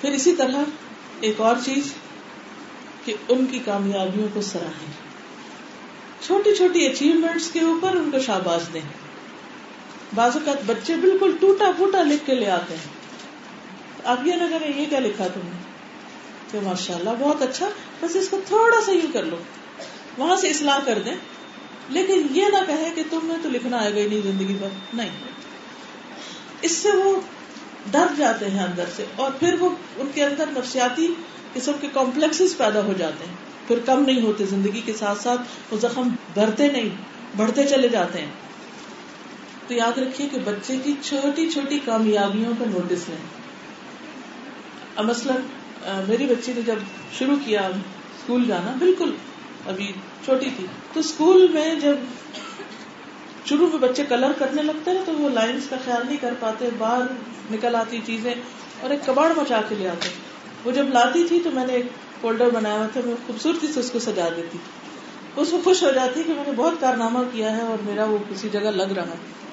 پھر اسی طرح ایک اور چیز کہ ان کی کامیابیوں کو سراہیں۔ چھوٹی چھوٹی اچیومنٹس کے اوپر ان کو شاباش دیں۔ بعض اوقات بچے بالکل ٹوٹا پھوٹا لکھ کے لے آتے ہیں۔ آپ یہ نہ کریں یہ کیا لکھا تم نے؟ کہ ماشاء اللہ بہت اچھا بس اس کو تھوڑا سا یوں کر لو۔ وہاں سے اصلاح کر دیں۔ لیکن یہ نہ کہے کہ تم نے تو لکھنا آئے گا ہی نہیں زندگی پر نہیں۔ اس سے وہ ڈر جاتے ہیں اندر سے اور پھر وہ ان کے اندر نفسیاتی قسم کے کمپلیکس پیدا ہو جاتے ہیں۔ پھر کم نہیں ہوتے زندگی کے ساتھ ساتھ وہ زخم بھرتے نہیں، بڑھتے چلے جاتے ہیں۔ تو یاد رکھیے کہ بچے کی چھوٹی چھوٹی کامیابیوں کا نوٹس لیں۔ اب مثلاً میری بچی نے جب شروع کیا اسکول جانا، بالکل ابھی چھوٹی تھی، تو اسکول میں جب شروع میں بچے کلر کرنے لگتے ہیں تو وہ لائنس کا خیال نہیں کر پاتے، باہر نکل آتی چیزیں اور ایک کباڑ مچا کے لے آتے۔ وہ جب لاتی تھی تو میں نے ایک فولڈر بنایا ہوا تھا، میں خوبصورتی سے اس کو سجا دیتی اس میں خوش ہو جاتی کہ میں نے بہت کارنامہ کیا ہے اور میرا وہ کسی جگہ لگ رہا ہے۔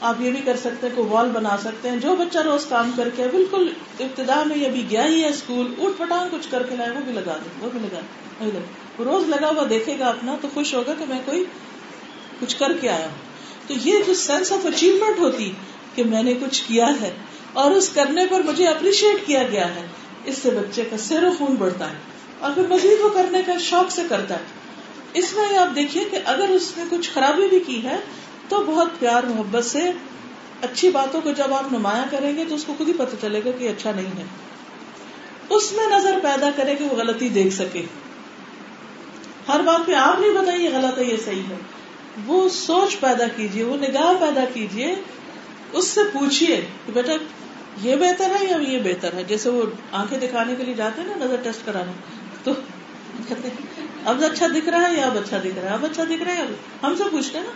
آپ یہ بھی کر سکتے ہیں کوئی وال بنا سکتے ہیں۔ جو بچہ روز کام کر کے بالکل ابتدا میں ابھی گیا ہی ہے اسکول اٹھ پٹان کچھ کر کے لائے، وہ بھی لگا دے، وہ بھی لگا روز لگا ہوا دیکھے گا اپنا تو خوش ہوگا کہ میں کوئی کچھ کر کے آیا ہوں۔ تو یہ جو سینس آف اچیومنٹ ہوتی کہ میں نے کچھ کیا ہے اور اس کرنے پر مجھے اپریشیٹ کیا گیا ہے، اس سے بچے کا سیر و خون بڑھتا ہے اور پھر مزید وہ کرنے کا شوق سے کرتا ہے۔ اس میں آپ دیکھیے کہ اگر اس نے کچھ خرابی بھی کی ہے تو بہت پیار، محبت سے اچھی باتوں کو جب آپ نمایاں کریں گے تو اس کو خود ہی پتہ چلے گا کہ اچھا نہیں ہے۔ اس میں نظر پیدا کرے کہ وہ غلطی دیکھ سکے۔ ہر بات پہ آپ نہیں بتائیے یہ غلط ہے، یہ صحیح ہے۔ وہ سوچ پیدا کیجیے وہ نگاہ پیدا کیجیے اس سے پوچھیے کہ بیٹا، یہ بہتر ہے یا یہ بہتر ہے؟ جیسے وہ آنکھیں دکھانے کے لیے جاتے ہیں نا، نظر ٹیسٹ کرانے، تو کہتے اب اچھا دکھ رہا ہے یا اب اچھا دکھ رہا ہے؟ اچھا اب اچھا دکھ رہا ہے ہم سے پوچھتے ہیں نا،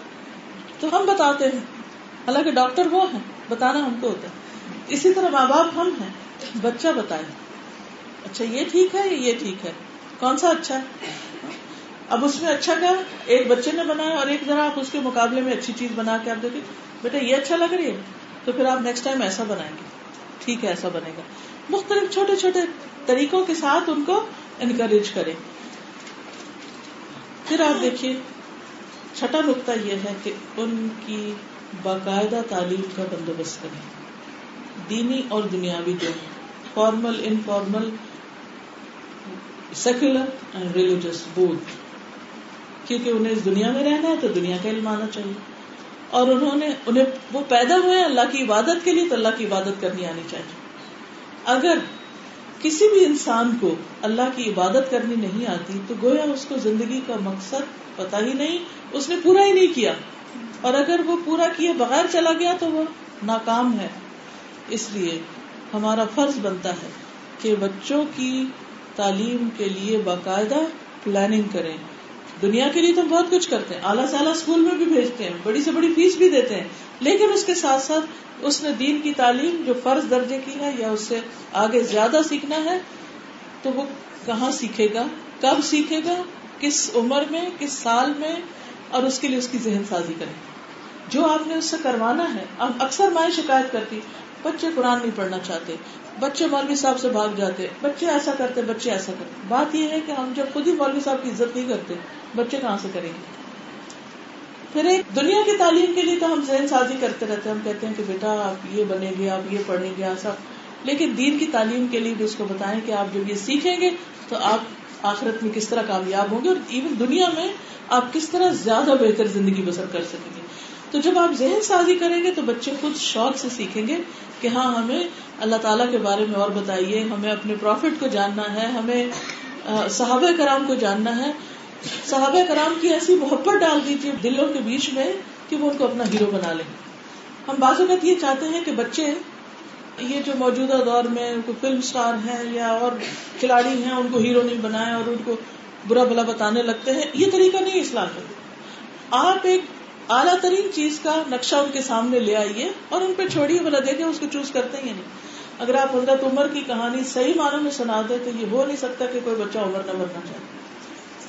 تو ہم بتاتے ہیں۔ حالانکہ ڈاکٹر وہ ہیں، بتانا ہم کو ہوتا ہے۔ اسی طرح ماں باپ ہم ہیں، بچہ بتائے اچھا یہ ٹھیک ہے یہ ٹھیک ہے؟ کون سا اچھا ہے؟ اب اس میں اچھا کیا؟ ایک بچے نے بنایا اور ایک ذرا آپ اس کے مقابلے میں اچھی چیز بنا کے آپ دیکھیں۔ بیٹا، یہ اچھا لگ رہی ہے؟ تو پھر آپ نیکسٹ ٹائم ایسا بنائیں گے۔ ٹھیک ہے، ایسا بنے گا۔ مختلف چھوٹے چھوٹے طریقوں کے ساتھ ان کو انکریج کرے پھر آپ دیکھیے، چھٹا نقطہ یہ ہے کہ ان کی باقاعدہ تعلیم کا بندوبست کریں۔ دینی اور دنیاوی دونوں formal informal secular and religious both کیونکہ انہیں اس دنیا میں رہنا ہے تو دنیا کا علم آنا چاہیے۔ اور انہوں نے، انہیں وہ پیدا ہوئے اللہ کی عبادت کے لیے تو اللہ کی عبادت کرنی آنی چاہیے۔ اگر کسی بھی انسان کو اللہ کی عبادت کرنی نہیں آتی تو گویا اس کو زندگی کا مقصد پتا ہی نہیں، اس نے پورا ہی نہیں کیا۔ اور اگر وہ پورا کیے بغیر چلا گیا تو وہ ناکام ہے۔ اس لیے ہمارا فرض بنتا ہے کہ بچوں کی تعلیم کے لیے باقاعدہ پلاننگ کریں۔ دنیا کے لیے تو بہت کچھ کرتے ہیں۔ اعلیٰ سالہ اسکول میں بھی بھیجتے ہیں، بڑی سے بڑی فیس بھی دیتے ہیں۔ لیکن اس کے ساتھ ساتھ اس نے دین کی تعلیم جو فرض درجے کی ہے یا اس سے آگے زیادہ سیکھنا ہے، تو وہ کہاں سیکھے گا؟ کب سیکھے گا؟ کس عمر میں، کس سال میں؟ اور اس کے لیے اس کی ذہن سازی کریں۔ جو آپ نے اس سے کروانا ہے، اب اکثر مائیں شکایت کرتی، بچے قرآن نہیں پڑھنا چاہتے۔ بچے مولوی صاحب سے بھاگ جاتے، بچے ایسا کرتے، بچے ایسا کرتے۔ بات یہ ہے کہ ہم جب خود ہی مولوی صاحب کی عزت نہیں کرتے، بچے کہاں سے کریں گے؟ پھر ایک دنیا کی تعلیم کے لیے تو ہم ذہن سازی کرتے رہتے ہیں، ہم کہتے ہیں کہ بیٹا آپ یہ بنے گے، آپ یہ پڑھیں گے، ایسا۔ لیکن دین کی تعلیم کے لیے بھی اس کو بتائیں کہ آپ جب یہ سیکھیں گے تو آپ آخرت میں کس طرح کامیاب ہوں گے اور ایون دنیا میں آپ کس طرح زیادہ بہتر زندگی بسر کر سکیں گے۔ تو جب آپ ذہن سازی کریں گے تو بچے خود شوق سے سیکھیں گے کہ ہاں ہمیں اللہ تعالیٰ کے بارے میں اور بتائیے، ہمیں اپنے پروفٹ کو جاننا ہے، ہمیں صحابہ کرام کو جاننا ہے۔ صحابہ کرام کی ایسی محبت ڈال دیجیے دلوں کے بیچ میں کہ وہ ان کو اپنا ہیرو بنا لیں۔ ہم بعض اوقات یہ چاہتے ہیں کہ بچے، یہ جو موجودہ دور میں فلم اسٹار ہیں یا اور کھلاڑی ہیں، ان کو ہیرو نہیں بنائے اور ان کو برا بلا بتانے لگتے ہیں، یہ طریقہ نہیں اسلام کا آپ ایک اعلیٰ ترین چیز کا نقشہ ان کے سامنے لے آئیے اور ان پہ چھوڑیے بلا دیکھیں اس کو چوز کرتے ہیں نہیں۔ اگر آپ حضرت عمر کی کہانی صحیح معنوں میں سنا دیں تو یہ ہو نہیں سکتا کہ کوئی بچہ عمر نہ مرنا چاہے۔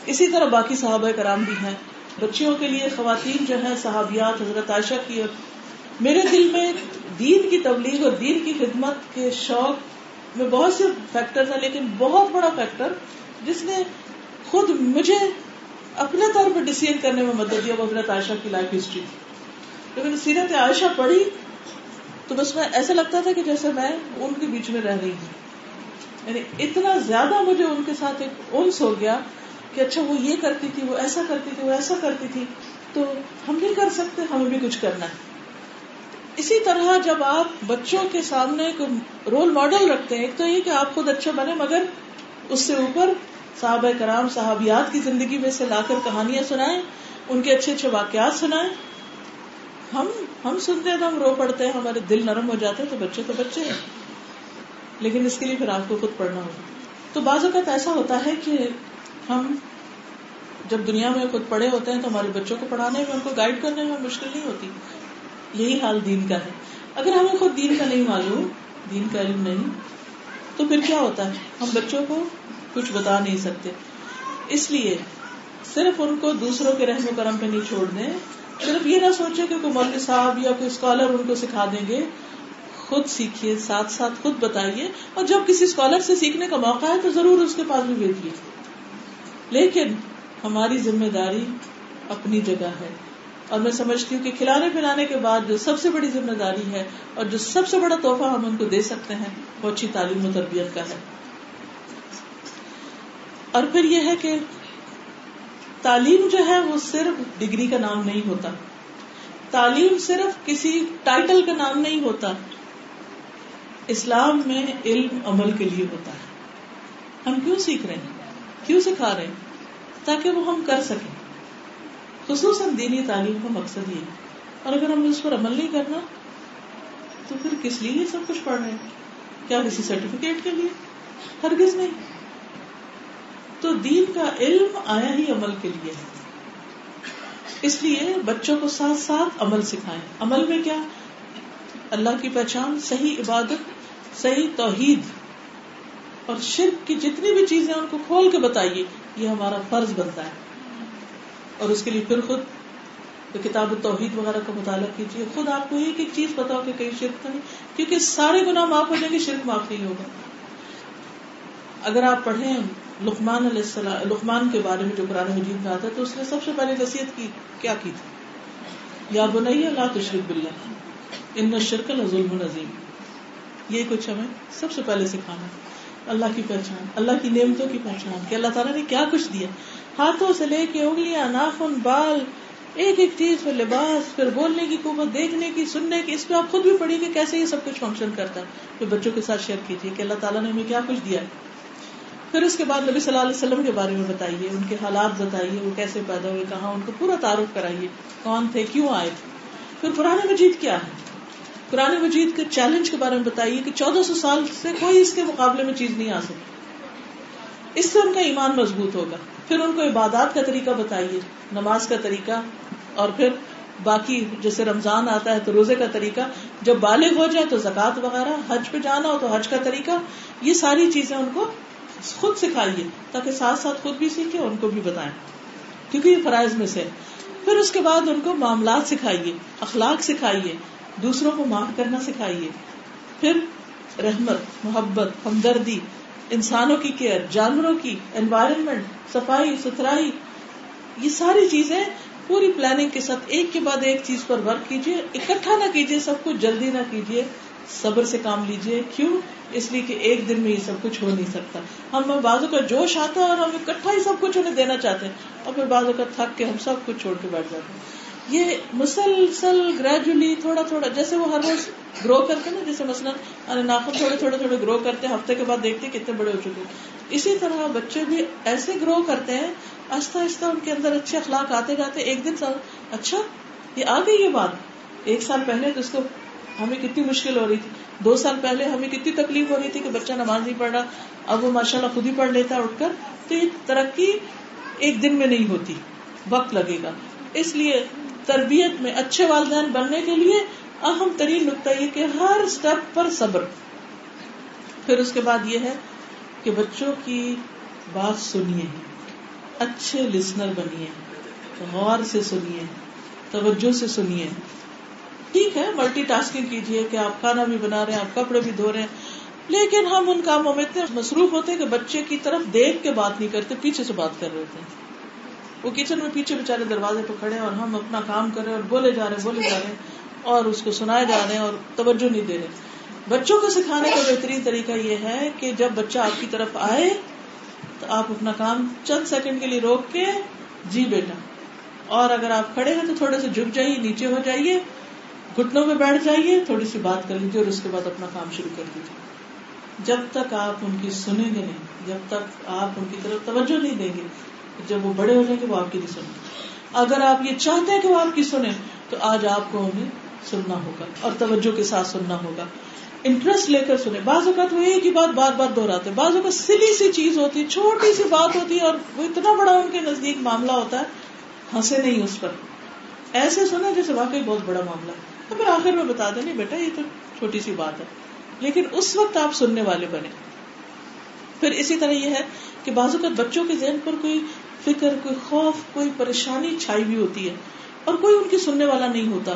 اسی طرح باقی صحابہ کرام بھی ہیں۔ بچیوں کے لیے خواتین جو ہیں، صحابیات، حضرت عائشہ کی میرے دل میں دین کی تبلیغ اور دین کی خدمت کے شوق میں بہت سے فیکٹر ہیں، لیکن بہت بڑا فیکٹر جس نے خود مجھے اپنے طور پر ڈسیزن کرنے میں مدد دیا وہ حضرت عائشہ کی لائف ہسٹری تھی جب میں نے سیرت عائشہ پڑھی، تو بس میں ایسا لگتا تھا کہ جیسے میں ان کے بیچ میں رہ رہی ہوں۔ یعنی اتنا زیادہ مجھے ان کے ساتھ ایک انس ہو گیا کہ اچھا وہ یہ کرتی تھی، وہ ایسا کرتی تھی، وہ ایسا کرتی تھی، تو ہم بھی کر سکتے، ہمیں بھی کچھ کرنا ہے۔ اسی طرح جب آپ بچوں کے سامنے رول ماڈل رکھتے ہیں، ایک تو یہ کہ آپ خود اچھے بنے، مگر اس سے اوپر صحابہ کرام صحابیات کی زندگی میں سے لا کر کہانیاں سنائیں، ان کے اچھے اچھے واقعات سنائیں۔ ہم ہم سنتے ہیں تو ہم رو پڑتے ہیں، ہمارے دل نرم ہو جاتے ہیں تو بچے تو بچے ہیں۔ لیکن اس کے لیے پھر آپ کو خود پڑھنا ہوگا۔ تو بعض اوقات ایسا ہوتا ہے کہ ہم جب دنیا میں خود پڑھے ہوتے ہیں تو ہمارے بچوں کو پڑھانے میں ان کو گائڈ کرنے میں مشکل نہیں ہوتی۔ یہی حال دین کا ہے۔ اگر ہمیں خود دین کا نہیں معلوم، دین کا علم نہیں، تو پھر کیا ہوتا ہے؟ ہم بچوں کو کچھ بتا نہیں سکتے۔ اس لیے صرف ان کو دوسروں کے رحم و کرم پہ نہیں چھوڑ دیں۔ صرف یہ نہ سوچے کہ کوئی مولوی صاحب یا کوئی اسکالر ان کو سکھا دیں گے۔ خود سیکھیے، ساتھ ساتھ خود بتائیے۔ اور جب کسی اسکالر سے سیکھنے کا موقع ہے تو ضرور اس کے پاس بھی بھیجیے۔ لیکن ہماری ذمہ داری اپنی جگہ ہے۔ اور میں سمجھتی ہوں کہ کھلانے پلانے کے بعد جو سب سے بڑی ذمہ داری ہے اور جو سب سے بڑا تحفہ ہم ان کو دے سکتے ہیں، وہ اچھی تعلیم و تربیت کا ہے۔ اور پھر یہ ہے کہ تعلیم جو ہے وہ صرف ڈگری کا نام نہیں ہوتا۔ تعلیم صرف کسی ٹائٹل کا نام نہیں ہوتا۔ اسلام میں علم عمل کے لیے ہوتا ہے۔ ہم کیوں سیکھ رہے ہیں؟ کیوں سکھا رہے ہیں؟ تاکہ وہ ہم کر سکیں۔ خصوصاً دینی تعلیم کا مقصد یہ اور اگر ہم اس پر عمل نہیں کرنا، تو پھر کس لیے سب کچھ پڑھ رہے ہیں؟ کیا کسی سرٹیفکیٹ کے لیے؟ ہرگز نہیں۔ تو دین کا علم آیا ہی عمل کے لیے ہے۔ اس لیے بچوں کو ساتھ ساتھ عمل سکھائیں۔ عمل میں کیا؟ اللہ کی پہچان، صحیح عبادت، صحیح توحید۔ اور شرک کی جتنی بھی چیزیں ان کو کھول کے بتائیے، یہ ہمارا فرض بنتا ہے۔ اور اس کے لیے پھر خود کتاب توحید وغیرہ کا مطالعہ کیجیے۔ خود آپ کو ایک ایک چیز پتا ہو کہ کہیں شرک نہیں، کیونکہ سارے گنا معاف ہو جائیں گے، شرک معاف نہیں ہوگا۔ اگر آپ پڑھیں لقمان علیہ السلام لقمان کے بارے میں جو قرآن مجید میں آتا ہے، تو اس نے سب سے پہلے نصیحت کی، کیا کی تھی؟ یا بنائی اللہ تشرک بلّہ ان شرک ظلم نظیم یہ کچھ ہمیں سب سے پہلے سکھانا اللہ کی پہچان، اللہ کی نعمتوں کی پہچان، کہ اللہ تعالیٰ نے کیا کچھ دیا۔ ہاتھوں سے لے کے انگلیاں، ناخن، بال، ایک ایک چیز پھر لباس، پھر بولنے کی قوت، دیکھنے کی، سننے کی، اس پہ آپ خود بھی پڑھیے کہ کیسے یہ سب کچھ فنکشن کرتا ہے۔ پھر بچوں کے ساتھ شیئر کیجیے کہ اللہ تعالیٰ نے ہمیں کیا کچھ دیا ہے۔ پھر اس کے بعد نبی صلی اللہ علیہ وسلم کے بارے میں بتائیے، ان کے حالات بتائیے، وہ کیسے پیدا ہوئے، کہاں ان کو پورا تعارف کرائیے، کون تھے، کیوں آئے تھے؟ پھر قرآن مجید کیا ہے؟ قرآن مجید کے چیلنج کے بارے میں بتائیے کہ چودہ سو سال سے کوئی اس کے مقابلے میں چیز نہیں آ سکتی اس سے ان کا ایمان مضبوط ہوگا۔ پھر ان کو عبادات کا طریقہ بتائیے، نماز کا طریقہ، اور پھر باقی جیسے رمضان آتا ہے تو روزے کا طریقہ۔ جب بالغ ہو جائے تو زکوٰۃ وغیرہ، حج پہ جانا ہو تو حج کا طریقہ۔ یہ ساری چیزیں ان کو خود سکھائیے تاکہ ساتھ ساتھ خود بھی سیکھے ان کو بھی بتائیں۔ کیونکہ یہ فرائض میں سے پھر اس کے بعد ان کو معاملات سکھائیے، اخلاق سکھائیے، دوسروں کو معاف کرنا سکھائیے۔ پھر رحمت، محبت، ہمدردی، انسانوں کی کیئر، جانوروں کی انوائرمنٹ صفائی، ستھرائی، یہ ساری چیزیں پوری پلاننگ کے ساتھ ایک کے بعد ایک چیز پر ورک کیجیے اکٹھا نہ کیجیے سب کچھ جلدی نہ کیجیے صبر سے کام لیجیے کیوں؟ اس لیے کہ ایک دن میں یہ سب کچھ ہو نہیں سکتا۔ ہم بازو کا جوش آتا ہے اور ہم اکٹھا ہی سب کچھ انہیں دینا چاہتے ہیں۔ اور پھر بازو کا تھک کے ہم سب کچھ چھوڑ کے بیٹھ جاتے ہیں۔ یہ مسلسل گریجولی تھوڑا تھوڑا جیسے وہ ہر روز گرو کرتے نا، جیسے مثلاً ناخن تھوڑے تھوڑے تھوڑے گرو کرتے ہیں، ہفتے کے بعد دیکھتے کتنے بڑے ہو چکے اسی طرح بچے بھی ایسے گرو کرتے ہیں، آہستہ آہستہ ان کے اندر اچھے اخلاق آتے جاتے ایک دن سال اچھا یہ آ گئی یہ بات۔ ایک سال پہلے تو اس کو ہمیں کتنی مشکل ہو رہی تھی۔ دو سال پہلے ہمیں کتنی تکلیف ہو رہی تھی کہ بچہ نماز نہیں پڑھ رہا۔ اب وہ ماشاء اللہ خود ہی پڑھ لیتا اٹھ کر۔ تو یہ ترقی ایک دن میں نہیں ہوتی۔ وقت لگے گا۔ اس لیے تربیت میں اچھے والدین بننے کے لیے اہم ترین نقطہ یہ کہ ہر اسٹیپ پر صبر۔ پھر اس کے بعد یہ ہے کہ بچوں کی بات سنیے۔ اچھے لسنر بنیے۔ غور سے سنیے۔ توجہ سے سنیے۔ ٹھیک ہے ملٹی ٹاسکنگ کیجیے کہ آپ کھانا بھی بنا رہے ہیں، آپ کپڑے بھی دھو رہے ہیں۔ لیکن ہم ان کاموں میں اتنے مصروف ہوتے ہیں کہ بچے کی طرف دیکھ کے بات نہیں کرتے، پیچھے سے بات کر رہے ہوتے ہیں۔ وہ کچن میں پیچھے بےچارے دروازے پہ کھڑے اور ہم اپنا کام کر رہے اور بولے جا رہے بولے جا رہے اور اس کو سنائے جا رہے ہیں اور توجہ نہیں دے رہے۔ بچوں کو سکھانے کا بہترین طریقہ یہ ہے کہ جب بچہ آپ کی طرف آئے تو آپ اپنا کام چند سیکنڈ کے لیے روک کے جی بیٹا اور اگر آپ کھڑے ہیں تو تھوڑے سے جھک جائیے، نیچے ہو جائیے۔ گٹنوں میں بیٹھ جائیے، تھوڑی سی بات کر لیجیے اور اس کے بعد اپنا کام شروع کر دیجیے۔ جب تک آپ ان کی سنیں گے نہیں، جب تک آپ ان کی طرف توجہ نہیں دیں گے، جب وہ بڑے ہو جائیں گے، وہ آپ کی نہیں سنیں اگر آپ یہ چاہتے ہیں کہ وہ آپ کی سنیں، تو آج آپ کو انہیں سننا ہوگا اور توجہ کے ساتھ سننا ہوگا۔ انٹرسٹ لے کر سنیں۔ بعض اوقات وہ ایک ہی بات بار بار دہراتے بعض اوقات سلی سی چیز ہوتی ہے، چھوٹی سی بات ہوتی ہے اور وہ اتنا بڑا ان کے نزدیک معاملہ ہوتا ہے، ہنسے نہیں اس پر۔ ایسے سنا جیسے واقعی بہت بڑا معاملہ ہے۔ تو پھر آخر میں بتا دیں بیٹا، یہ تو چھوٹی سی بات ہے۔ لیکن اس وقت آپ سننے والے بنے۔ پھر اسی طرح یہ ہے کہ بازو کا بچوں کے ذہن پر کوئی فکر، کوئی خوف، کوئی پریشانی چھائی ہوئی ہوتی ہے۔ اور کوئی ان کی سننے والا نہیں ہوتا۔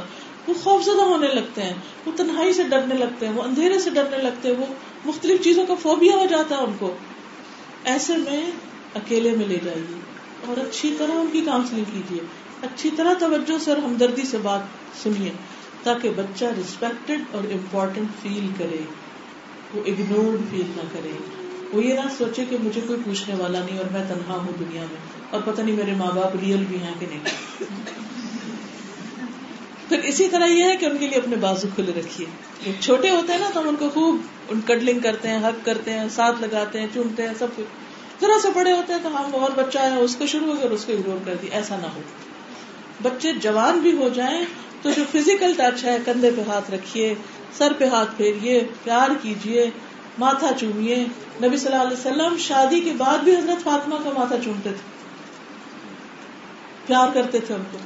وہ خوف زدہ ہونے لگتے ہیں، وہ تنہائی سے ڈرنے لگتے ہیں، وہ اندھیرے سے ڈرنے لگتے ہیں، وہ مختلف چیزوں کا فوبیا ہو جاتا ہے ان کو۔ ایسے میں اکیلے میں لے جائیے اور اچھی طرح ان کی کاؤنسلنگ کیجیے۔ اچھی طرح توجہ سے اور ہمدردی سے بات سنیے۔ تاکہ بچہ ریسپیکٹڈ اور امپورٹینٹ فیل کرے۔ وہ اگنورڈ فیل نہ کرے۔ وہ یہ نہ سوچے کہ مجھے کوئی پوچھنے والا نہیں اور میں تنہا ہوں دنیا میں۔ اور پتہ نہیں میرے ماں باپ ریئل بھی ہیں کہ نہیں۔ پھر اسی طرح یہ ہے کہ ان کے لیے اپنے بازو کھلے رکھیے۔ چھوٹے ہوتے ہیں نا تو ہم ان کو خوب ان کڈلنگ کرتے ہیں حق کرتے ہیں، ساتھ لگاتے ہیں چونتے ہیں، سب ذرا سے بڑے ہوتے ہیں تو ہم اور بچہ ہے، اس کو شروع ہو گیا اور اس کو اگنور کر دی ایسا نہ ہو۔ بچے جوان بھی ہو جائیں تو جو فزیکل ٹچ ہے، کندھے پہ ہاتھ رکھیے، سر پہ ہاتھ پھیریے، پیار کیجیے، ماتھا چومیے۔ نبی صلی اللہ علیہ وسلم شادی کے بعد بھی حضرت فاطمہ کا ماتھا چومتے تھے۔ پیار کرتے تھے ان کو۔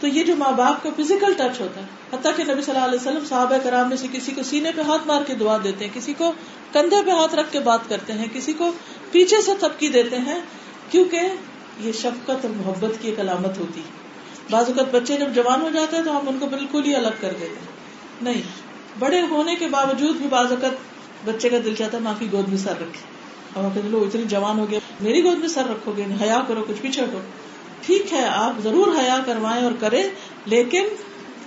تو یہ جو ماں باپ کا فزیکل ٹچ ہوتا ہے، حتیٰ کہ نبی صلی اللہ علیہ وسلم صحابہ کرام میں سے کسی کو سینے پہ ہاتھ مار کے دعا دیتے ہیں، کسی کو کندھے پہ ہاتھ رکھ کے بات کرتے ہیں، کسی کو پیچھے سے تھپکی دیتے ہیں، کیونکہ یہ شفقت اور محبت کی ایک علامت ہوتی ہے۔ بعض اوقات بچے جب جوان ہو جاتے ہیں تو ہم ان کو بالکل ہی الگ کر دیتے ہیں۔ نہیں، بڑے ہونے کے باوجود بھی بعض اوقات بچے کا دل چاہتا ہے ماں کی گود میں سر رکھے۔ اور لو، اتنی جوان ہو گیا، میری گود میں سر رکھو گے، حیا کرو، کچھ پیچھے ہٹو۔ ٹھیک ہے، آپ ضرور حیا کروائیں اور کریں، لیکن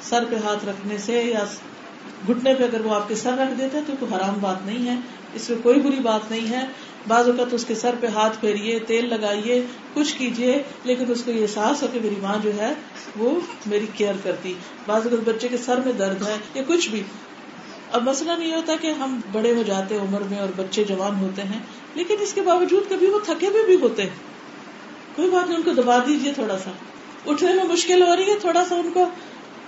سر پہ ہاتھ رکھنے سے یا گھٹنے پہ اگر وہ آپ کے سر رکھ دیتے تو کوئی حرام بات نہیں ہے۔ اس میں کوئی بری بات نہیں ہے۔ بعض اوقات اس کے سر پہ ہاتھ پھیریے، تیل لگائیے، کچھ کیجیے، لیکن اس کو یہ احساس ہو کہ میری ماں جو ہے وہ میری کیئر کرتی۔ بعض اوقات بچے کے سر میں درد ہے یا کچھ بھی۔ اب مسئلہ نہیں ہوتا کہ ہم بڑے ہو جاتے عمر میں اور بچے جوان ہوتے ہیں، لیکن اس کے باوجود کبھی وہ تھکے ہوئے بھی ہوتے ہیں۔ کوئی بات نہیں، ان کو دبا دیجیے تھوڑا سا۔ اٹھنے میں مشکل ہو رہی ہے، تھوڑا سا ان کو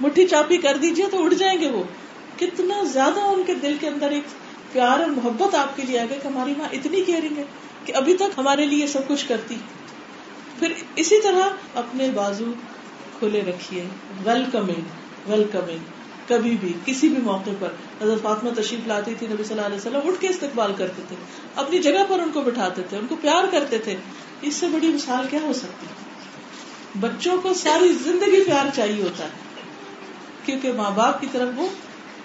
مٹھی چاپی کر دیجیے تو اٹھ جائیں گے وہ۔ کتنا زیادہ ان کے دل کے اندر ایک پیار اور محبت آپ کے لیے آ گئی کہ ہماری ماں اتنی کیئرنگ ہے کہ ابھی تک ہمارے لیے سب کچھ کرتی۔ پھر اسی طرح اپنے بازو کھلے رکھیے۔ ویلکمنگ ویلکمنگ کبھی بھی، کسی بھی موقع پر۔ حضرت فاطمہ تشریف لاتی تھی نبی صلی اللہ علیہ وسلم اٹھ کے استقبال کرتے تھے۔ اپنی جگہ پر ان کو بٹھاتے تھے، ان کو پیار کرتے تھے۔ اس سے بڑی مثال کیا ہو سکتی؟ بچوں کو ساری زندگی پیار چاہیے ہوتا ہے، کیونکہ ماں باپ کی طرف وہ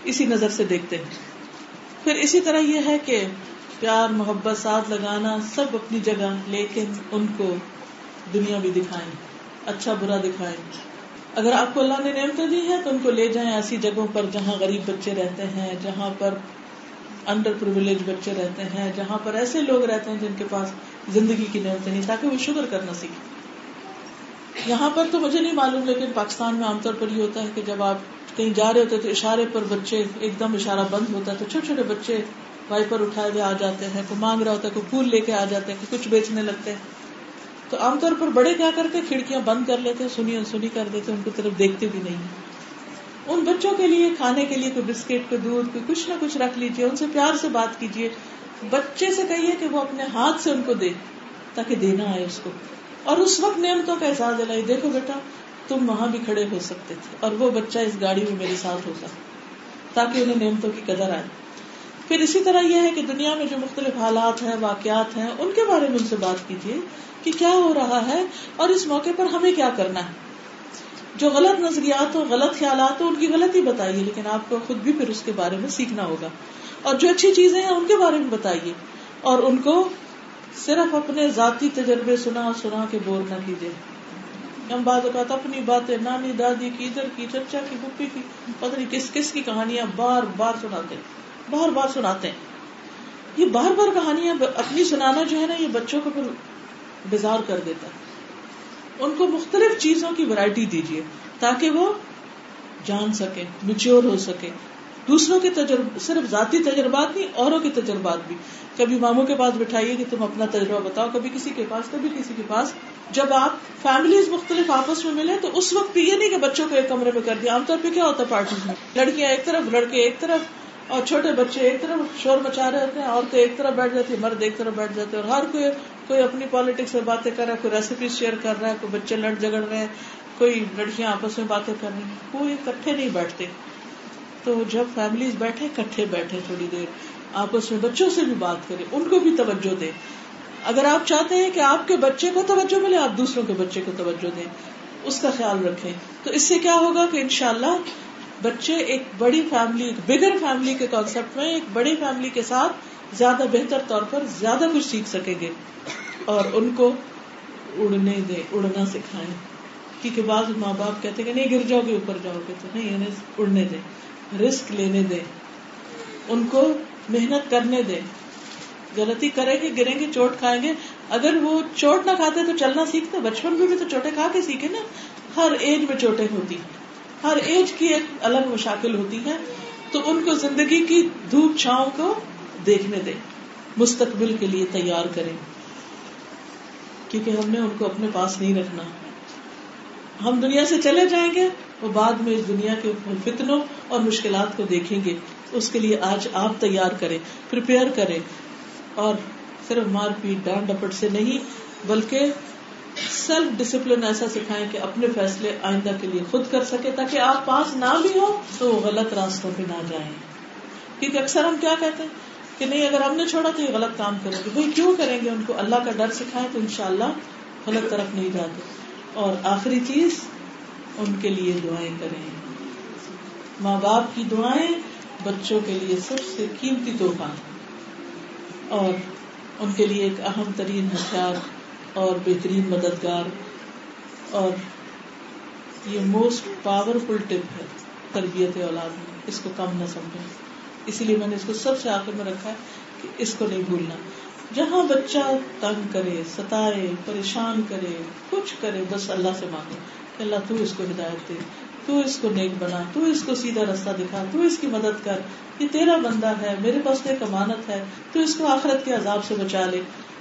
اسی نظر سے دیکھتے ہیں۔ پھر اسی طرح یہ ہے کہ پیار، محبت، ساتھ لگانا سب اپنی جگہ، لیکن ان کو دنیا بھی دکھائیں اچھا برا دکھائیں۔ اگر آپ کو اللہ نے نعمتیں دی ہیں تو ان کو لے جائیں ایسی جگہوں پر جہاں غریب بچے رہتے ہیں، جہاں پر انڈر پرولیج بچے رہتے ہیں، جہاں پر ایسے لوگ رہتے ہیں جن کے پاس زندگی کی نعمتیں نہیں، تاکہ وہ شکر کرنا سیکھیں۔ یہاں پر تو مجھے نہیں معلوم، لیکن پاکستان میں عام طور پر یہ ہوتا ہے کہ جب آپ کہیں جا رہے ہوتے تو اشارے پر بچے ایک دم اشارہ بند ہوتا ہے تو چھوٹے چھوٹے بچے وائپر اٹھائے ہوئے آ جاتے ہیں، کوئی مانگ رہا ہوتا ہے، کوئی پھول لے کے آ جاتے ہیں کچھ بیچنے لگتے ہیں۔ تو عام طور پر بڑے کیا کرتے کھڑکیاں بند کر لیتے سنی اور سنی کر دیتے ان کی طرف دیکھتے بھی نہیں ان بچوں کے لیے، کھانے کے لیے کوئی بسکٹ، کوئی دودھ، کوئی کچھ نہ کچھ رکھ لیجیے ان سے پیار سے بات کیجیے بچے سے کہیے کہ وہ اپنے ہاتھ سے ان کو دے تاکہ دینا آئے اس کو۔ اور اس وقت نعمتوں کا احساس دلائی دیکھو بیٹا تم وہاں بھی کھڑے ہو سکتے تھے اور وہ بچہ اس گاڑی میں میرے ساتھ ہوتا تاکہ انہیں نعمتوں کی قدر آئے۔ پھر اسی طرح یہ ہے کہ دنیا میں جو مختلف حالات ہیں، واقعات ہیں، ان کے بارے میں ان سے بات کیجیے کہ کیا ہو رہا ہے اور اس موقع پر ہمیں کیا کرنا ہے۔ جو غلط نظریات ہو غلط خیالات ہو ان کی غلطی بتائیے، لیکن آپ کو خود بھی پھر اس کے بارے میں سیکھنا ہوگا۔ اور جو اچھی چیزیں ہیں، ان کے بارے میں بتائیے۔ اور ان کو صرف اپنے ذاتی تجربے سنا سنا کے بور نہ کیجیے ہم بعض اوقات اپنی باتیں، نانی، دادی کی، ادھر کی، چچا کی پپی کی، پتہ نہیں کس کس کی کہانیاں بار بار سناتے بار بار سناتے ہیں۔ یہ بار بار کہانیاں اپنی سنانا جو ہے نا، یہ بچوں کو پھر بیزار کر دیتا ہے۔ ان کو مختلف چیزوں کی ورائٹی دیجیے، تاکہ وہ جان سکے میچور ہو سکے دوسروں کے تجربے صرف ذاتی تجربات نہیں، اوروں کے تجربات بھی۔ کبھی ماموں کے پاس بٹھائیے کہ تم اپنا تجربہ بتاؤ، کبھی کسی کے پاس، کبھی کسی کے پاس۔ جب آپ فیملیز مختلف آپس میں ملے تو اس وقت یہ نہیں کہ بچوں کو ایک کمرے میں کر دیا۔ عام طور پہ کیا ہوتا ہے پارٹی میں؟ لڑکیاں ایک طرف، لڑکے ایک طرف، اور چھوٹے بچے ایک طرف شور مچا رہے ہوتے ہیں، عورتیں ایک طرف بیٹھ جاتی ہیں، مرد ایک طرف بیٹھ جاتے ہیں، اور ہر کوئی کوئی اپنی پالیٹکس میں باتیں کر رہا ہے، کوئی ریسیپی شیئر کر رہا ہے، کوئی بچے لڑ جگڑ رہے ہیں، کوئی لڑکیاں آپس میں باتیں کر رہی ہیں، کوئی اکٹھے نہیں بیٹھتے۔ تو جب فیملیز بیٹھے کٹھے بیٹھے تھوڑی دیر، آپس میں بچوں سے بھی بات کریں، ان کو بھی توجہ دیں۔ اگر آپ چاہتے ہیں کہ آپ کے بچے کو توجہ ملے، آپ دوسروں کے بچے کو توجہ دیں، اس کا خیال رکھیں۔ تو اس سے کیا ہوگا کہ انشاءاللہ بچے ایک بڑی فیملی، ایک بگر فیملی کے کانسیپٹ میں، ایک بڑی فیملی کے ساتھ زیادہ بہتر طور پر زیادہ کچھ سیکھ سکیں گے۔ اور ان کو اڑنے دیں، اڑنا سکھائیں۔ کیونکہ بعض ماں باپ کہتے کہ نہیں، گر جاؤ گے، اوپر جاؤ گے۔ تو نہیں انہیں اڑنے دیں، رسک لینے دیں۔ ان کو محنت کرنے دیں۔ غلطی کریں گے، گریں گے، چوٹ کھائیں گے۔ اگر وہ چوٹ نہ کھاتے تو چلنا سیکھتے۔ بچپن میں بھی تو چوٹے کھا کے سیکھے نا۔ ہر ایج میں چوٹیں ہوتی ہر ایج کی ایک الگ مشاکل ہوتی ہے تو ان کو زندگی کی دھوپ چھاؤں کو دیکھنے دیں۔ مستقبل کے لیے تیار کریں۔ کیونکہ ہم نے ان کو اپنے پاس نہیں رکھنا۔ ہم دنیا سے چلے جائیں گے، وہ بعد میں اس دنیا کے فتنوں اور مشکلات کو دیکھیں گے۔ اس کے لیے آج آپ تیار کریں کریں۔ اور صرف مار پیٹ، ڈانٹ ڈپٹ سے نہیں، بلکہ سیلف ڈسپلن ایسا سکھائیں کہ اپنے فیصلے آئندہ کے لیے خود کر سکے تاکہ آپ پاس نہ بھی ہو تو وہ غلط راستوں پہ نہ جائیں۔ کیونکہ اکثر ہم کیا کہتے ہیں؟ کہ نہیں، اگر ہم نے چھوڑا تو یہ غلط کام کریں گے۔ بھائی کیوں کریں گے؟ ان کو اللہ کا ڈر سکھائے تو انشاءاللہ غلط طرف نہیں جاتے۔ اور آخری چیز، ان کے لیے دعائیں کریں۔ ماں باپ کی دعائیں بچوں کے لیے سب سے قیمتی تحفہ۔ اور ان کے لیے ایک اہم ترین ہتھیار اور بہترین مددگار اور یہ موسٹ پاورفل ٹپ ہے تربیت اولاد میں۔ اس کو کم نہ سمجھیں۔ اسی لیے میں نے اس کو سب سے آخر میں رکھا ہے کہ اس کو نہیں بھولنا۔ جہاں بچہ تنگ کرے ستائے پریشان کرے، کچھ کرے، بس اللہ سے مانگے کہ اللہ تو اس کو ہدایت دے۔ تو اس کو نیک بنا، تو اس کو سیدھا راستہ دکھا، تو اس کی مدد کر یہ تیرا بندہ ہے، میرے پاس ایک امانت ہے، تو اس کو آخرت کے عذاب سے بچا لے۔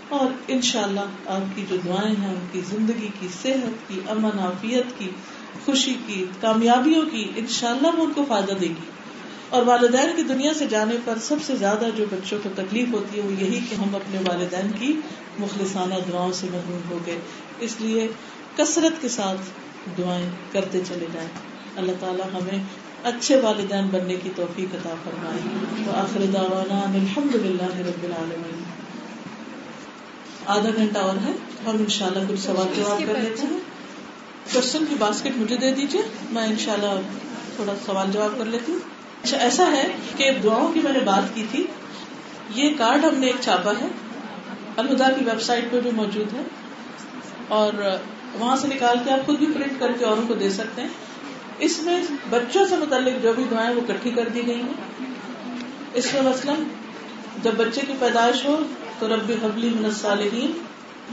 اور ان شاء اللہ آپ کی جو دعائیں ہیں، ان کی زندگی کی، صحت کی، امن، عافیت کی، خوشی کی، کامیابیوں کی ان شاء اللہ وہ ان کو فائدہ دے گی۔ اور والدین کی دنیا سے جانے پر سب سے زیادہ جو بچوں کو تکلیف ہوتی ہے، وہ یہی کہ ہم اپنے والدین کی مخلصانہ دعاؤں سے محروم ہو گئے۔ اس لیے کثرت کے ساتھ دعائیں کرتے چلے جائیں۔ اللہ تعالیٰ ہمیں اچھے والدین بننے کی توفیق عطا فرمائے۔ تو آخر دعوانا الحمد للہ رب العالمین۔ آدھا گھنٹہ اور ہے ہم انشاءاللہ کچھ سوال جواب کر لیتے ہیں۔ کوشچن کی باسکٹ مجھے دے دیجیے میں انشاءاللہ تھوڑا سوال جواب کر لیتی ہوں۔ اچھا ایسا ہے کہ دعاؤں کی میں نے بات کی تھی یہ کارڈ ہم نے ایک چھاپا ہے۔ الہدا کی ویب سائٹ پہ بھی موجود ہے۔ اور وہاں سے نکال کے آپ خود بھی پرنٹ کر کے اوروں کو دے سکتے ہیں۔ اس میں بچوں سے متعلق جو بھی دعائیں وہ کٹھی کر دی گئی ہیں۔ اس میں مثلاً جب بچے کی پیدائش ہو تو ربی حبلی من الصالحین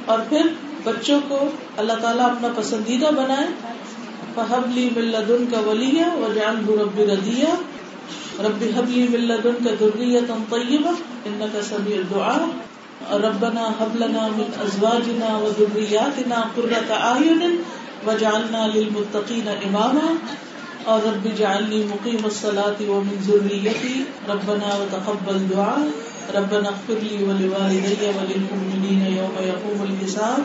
اور پھر بچوں کو اللہ تعالیٰ اپنا پسندیدہ بنائے۔ فحبلی ملدن کا ولیہ و جان رب ردیہ۔ رب حبلی ملدن کا ذریتا طیبہ۔ انکا سمیع الدعاء۔ ربنا حب لنا من ازواجنا و ذریاتنا قررت آئین وجعلنا للمتقین اماما، اور رب جعلنی مقیم الصلاة ومن ذریتی، ربنا وتقبل دعاء ربنا اغفر لي ولوالدي وللمؤمنين يوم يقوم الحساب،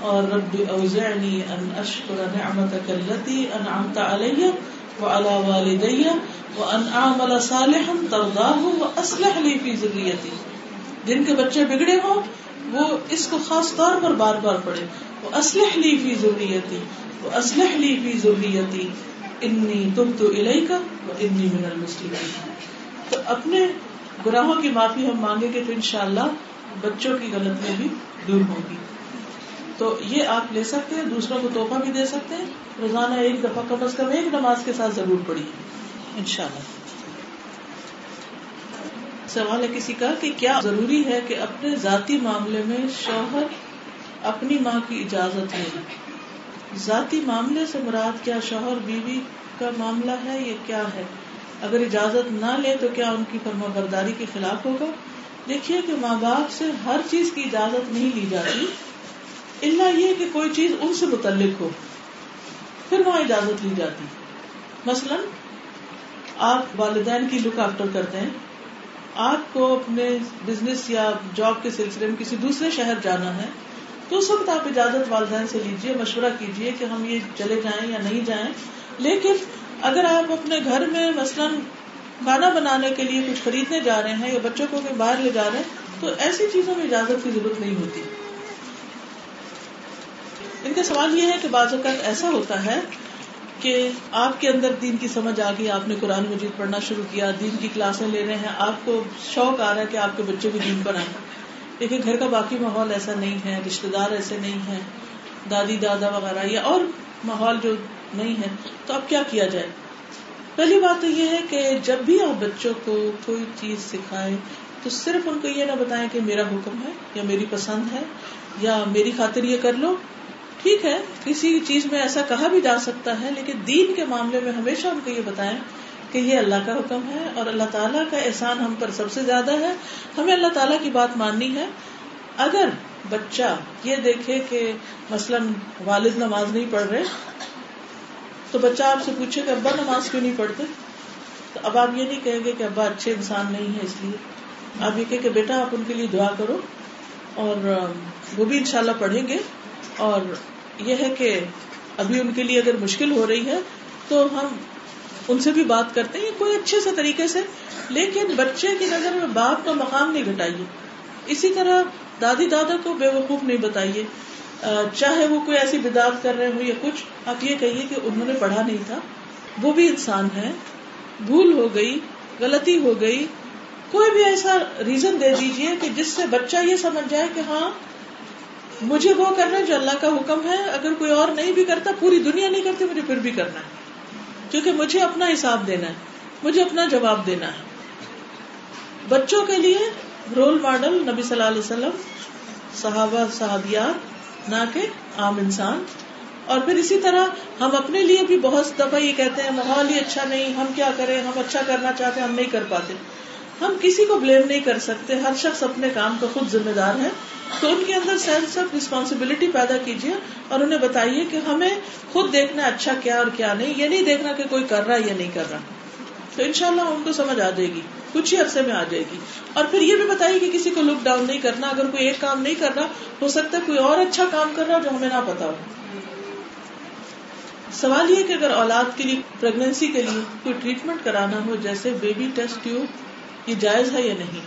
اور رب اوزعنی ان اشکر نعمتك التي انعمت علی وعلى والدي وان اعمل صالحا ترضاه واصلح لي في ذريتي جن کے بچے بگڑے ہوں وہ اس کو خاص طور پر بار بار پڑھے۔ وہ اسلح لی فی ضروریتی وہ اسلح لی فی ضروریتی انی تم تو الہی کا انی من المسلمین تو اپنے گناہوں کی معافی ہم مانگیں گے تو انشاءاللہ بچوں کی غلطیاں بھی دور ہوں گی تو یہ آپ لے سکتے ہیں، دوسروں کو تحفہ بھی دے سکتے ہیں۔ روزانہ ایک دفعہ کم از کم ایک نماز کے ساتھ ضرور پڑھی ان شاء اللہ سوال ہے کسی کا کہ کیا ضروری ہے کہ اپنے ذاتی معاملے میں شوہر اپنی ماں کی اجازت لے؟ ذاتی معاملے سے مراد کیا شوہر بیوی کا معاملہ ہے یا کیا ہے؟ اگر اجازت نہ لے تو کیا ان کی فرما برداری کے خلاف ہوگا؟ دیکھیے کہ ماں باپ سے ہر چیز کی اجازت نہیں لی جاتی اللہ یہ کہ کوئی چیز ان سے متعلق ہو، پھر وہاں اجازت لی جاتی۔ مثلا آپ والدین کی لک آفٹر کرتے ہیں آپ کو اپنے بزنس یا جاب کے سلسلے میں کسی دوسرے شہر جانا ہے، تو اس وقت آپ اجازت والدین سے لیجیے مشورہ کیجیے کہ ہم یہ چلے جائیں یا نہیں جائیں۔ لیکن اگر آپ اپنے گھر میں مثلاً کھانا بنانے کے لیے کچھ خریدنے جا رہے ہیں یا بچوں کو باہر لے جا رہے ہیں، تو ایسی چیزوں میں اجازت کی ضرورت نہیں ہوتی۔ ان کا سوال یہ ہے کہ بعض اوقات ایسا ہوتا ہے کہ آپ کے اندر دین کی سمجھ آ گئی، آپ نے قرآن مجید پڑھنا شروع کیا، دین کی کلاسیں لے رہے ہیں، آپ کو شوق آ رہا ہے کہ آپ کے بچے بھی دین پر آئیں لیکن گھر کا باقی ماحول ایسا نہیں ہے رشتے دار ایسے نہیں ہے دادی، دادا وغیرہ، یا اور ماحول جو نہیں ہے، تو اب کیا کیا جائے؟ پہلی بات تو یہ ہے کہ جب بھی آپ بچوں کو کوئی چیز سکھائیں، تو صرف ان کو یہ نہ بتائیں کہ میرا حکم ہے یا میری پسند ہے یا میری خاطر یہ کر لو۔ ٹھیک ہے کسی چیز میں ایسا کہا بھی جا سکتا ہے لیکن دین کے معاملے میں ہمیشہ ان کو یہ بتائیں کہ یہ اللہ کا حکم ہے اور اللہ تعالیٰ کا احسان ہم پر سب سے زیادہ ہے۔ ہمیں اللہ تعالیٰ کی بات ماننی ہے۔ اگر بچہ یہ دیکھے کہ مثلاً والد نماز نہیں پڑھ رہے تو بچہ آپ سے پوچھے کہ ابا نماز کیوں نہیں پڑھتے؟ تو اب آپ یہ نہیں کہیں گے کہ ابا اچھے انسان نہیں ہے اس لیے۔ آپ یہ کہ, کہ بیٹا آپ ان کے لیے دعا کرو اور وہ بھی انشاءاللہ پڑھیں گے۔ اور یہ ہے کہ ابھی ان کے لیے اگر مشکل ہو رہی ہے تو ہم ان سے بھی بات کرتے ہیں کوئی اچھے سے طریقے سے، لیکن بچے کی نظر میں باپ کا مقام نہیں گھٹائیے اسی طرح دادی دادا کو بے وقوف نہیں بتائیے۔ چاہے وہ کوئی ایسی بدعت کر رہے ہو یا کچھ، آپ یہ کہیے کہ انہوں نے پڑھا نہیں تھا۔ وہ بھی انسان ہے۔ بھول ہو گئی، غلطی ہو گئی۔ کوئی بھی ایسا ریزن دے دیجیے کہ جس سے بچہ یہ سمجھ جائے کہ ہاں مجھے وہ کرنا جو اللہ کا حکم ہے، اگر کوئی اور نہیں بھی کرتا، پوری دنیا نہیں کرتی، مجھے پھر بھی کرنا ہے۔ کیونکہ مجھے اپنا حساب دینا ہے، مجھے اپنا جواب دینا ہے۔ بچوں کے لیے رول ماڈل نبی صلی اللہ علیہ وسلم، صحابہ صحابیات نہ کہ عام انسان۔ اور پھر اسی طرح ہم اپنے لیے بھی بہت دفعہ یہ کہتے ہیں، ماحول ہی اچھا نہیں، ہم کیا کریں؟ ہم اچھا کرنا چاہتے ہم نہیں کر پاتے۔ ہم کسی کو بلیم نہیں کر سکتے، ہر شخص اپنے کام کا خود ذمہ دار ہے۔ تو ان کے اندر سینس آف ریسپانسبلٹی پیدا کیجیے اور انہیں بتائیے کہ ہمیں خود دیکھنا اچھا کیا اور کیا نہیں، یہ نہیں دیکھنا کہ کوئی کر رہا ہے یا نہیں کر رہا۔ تو ان شاء اللہ ان کو سمجھ آ جائے گی، کچھ ہی عرصے میں آ جائے گی۔ اور پھر یہ بھی بتائیے کہ کسی کو لک ڈاؤن نہیں کرنا، اگر کوئی ایک کام نہیں کر رہا، ہو سکتا ہے کوئی اور اچھا کام کر رہا جو ہمیں نہ پتا ہو۔ سوال یہ کہ اگر اولاد کے لیے پرگنسی کے لیے کوئی ٹریٹمنٹ کرانا ہو، جیسے بیبی ٹیسٹ ٹیوب یہ جائز ہے یا نہیں؟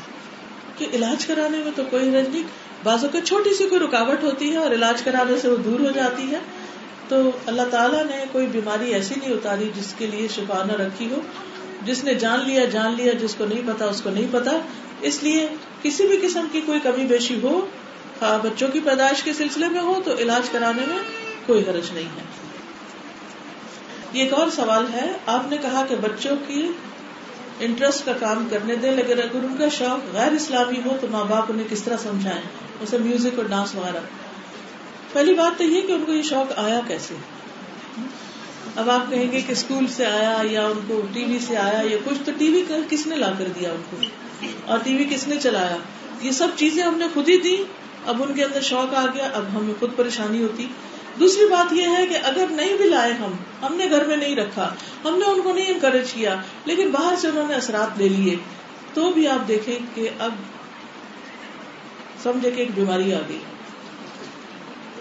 کہ علاج کرانے میں تو کوئی حرج نہیں۔ بازو کے چھوٹی سی کوئی رکاوٹ ہوتی ہے اور علاج کرانے سے وہ دور ہو جاتی ہے۔ تو اللہ تعالیٰ نے کوئی بیماری ایسی نہیں اتاری جس کے لیے شفا نہ رکھی ہو۔ جس نے جان لیا جان لیا، جس کو نہیں پتا، اس کو نہیں پتا۔ اس لیے کسی بھی قسم کی کوئی کمی بیشی ہو بچوں کی پیدائش کے سلسلے میں ہو، تو علاج کرانے میں کوئی حرج نہیں ہے۔ یہ ایک اور سوال ہے۔ آپ نے کہا کہ بچوں کی انٹرسٹ کا کام کرنے دیں، لیکن اگر ان کا شوق غیر اسلامی ہو تو ماں باپ انہیں کس طرح سمجھائیں؟ جیسے میوزک اور ڈانس وغیرہ۔ پہلی بات تو یہ کہ ان کو یہ شوق آیا کیسے؟ اب آپ کہیں گے کہ اسکول سے آیا یا ان کو ٹی وی سے آیا یا کچھ، تو ٹی وی کس نے لا کر دیا ان کو؟ اور ٹی وی کس نے چلایا؟ یہ سب چیزیں ہم نے خود ہی دی اب ان کے اندر شوق آ گیا، اب ہمیں خود پریشانی ہوتی۔ دوسری بات یہ ہے کہ اگر نہیں بھی لائے ہم ہم نے گھر میں نہیں رکھا، ہم نے ان کو نہیں انکریج کیا، لیکن باہر سے انہوں نے اثرات لے لیے، تو بھی آپ دیکھیں کہ اب سمجھے کہ ایک بیماری آ گئی۔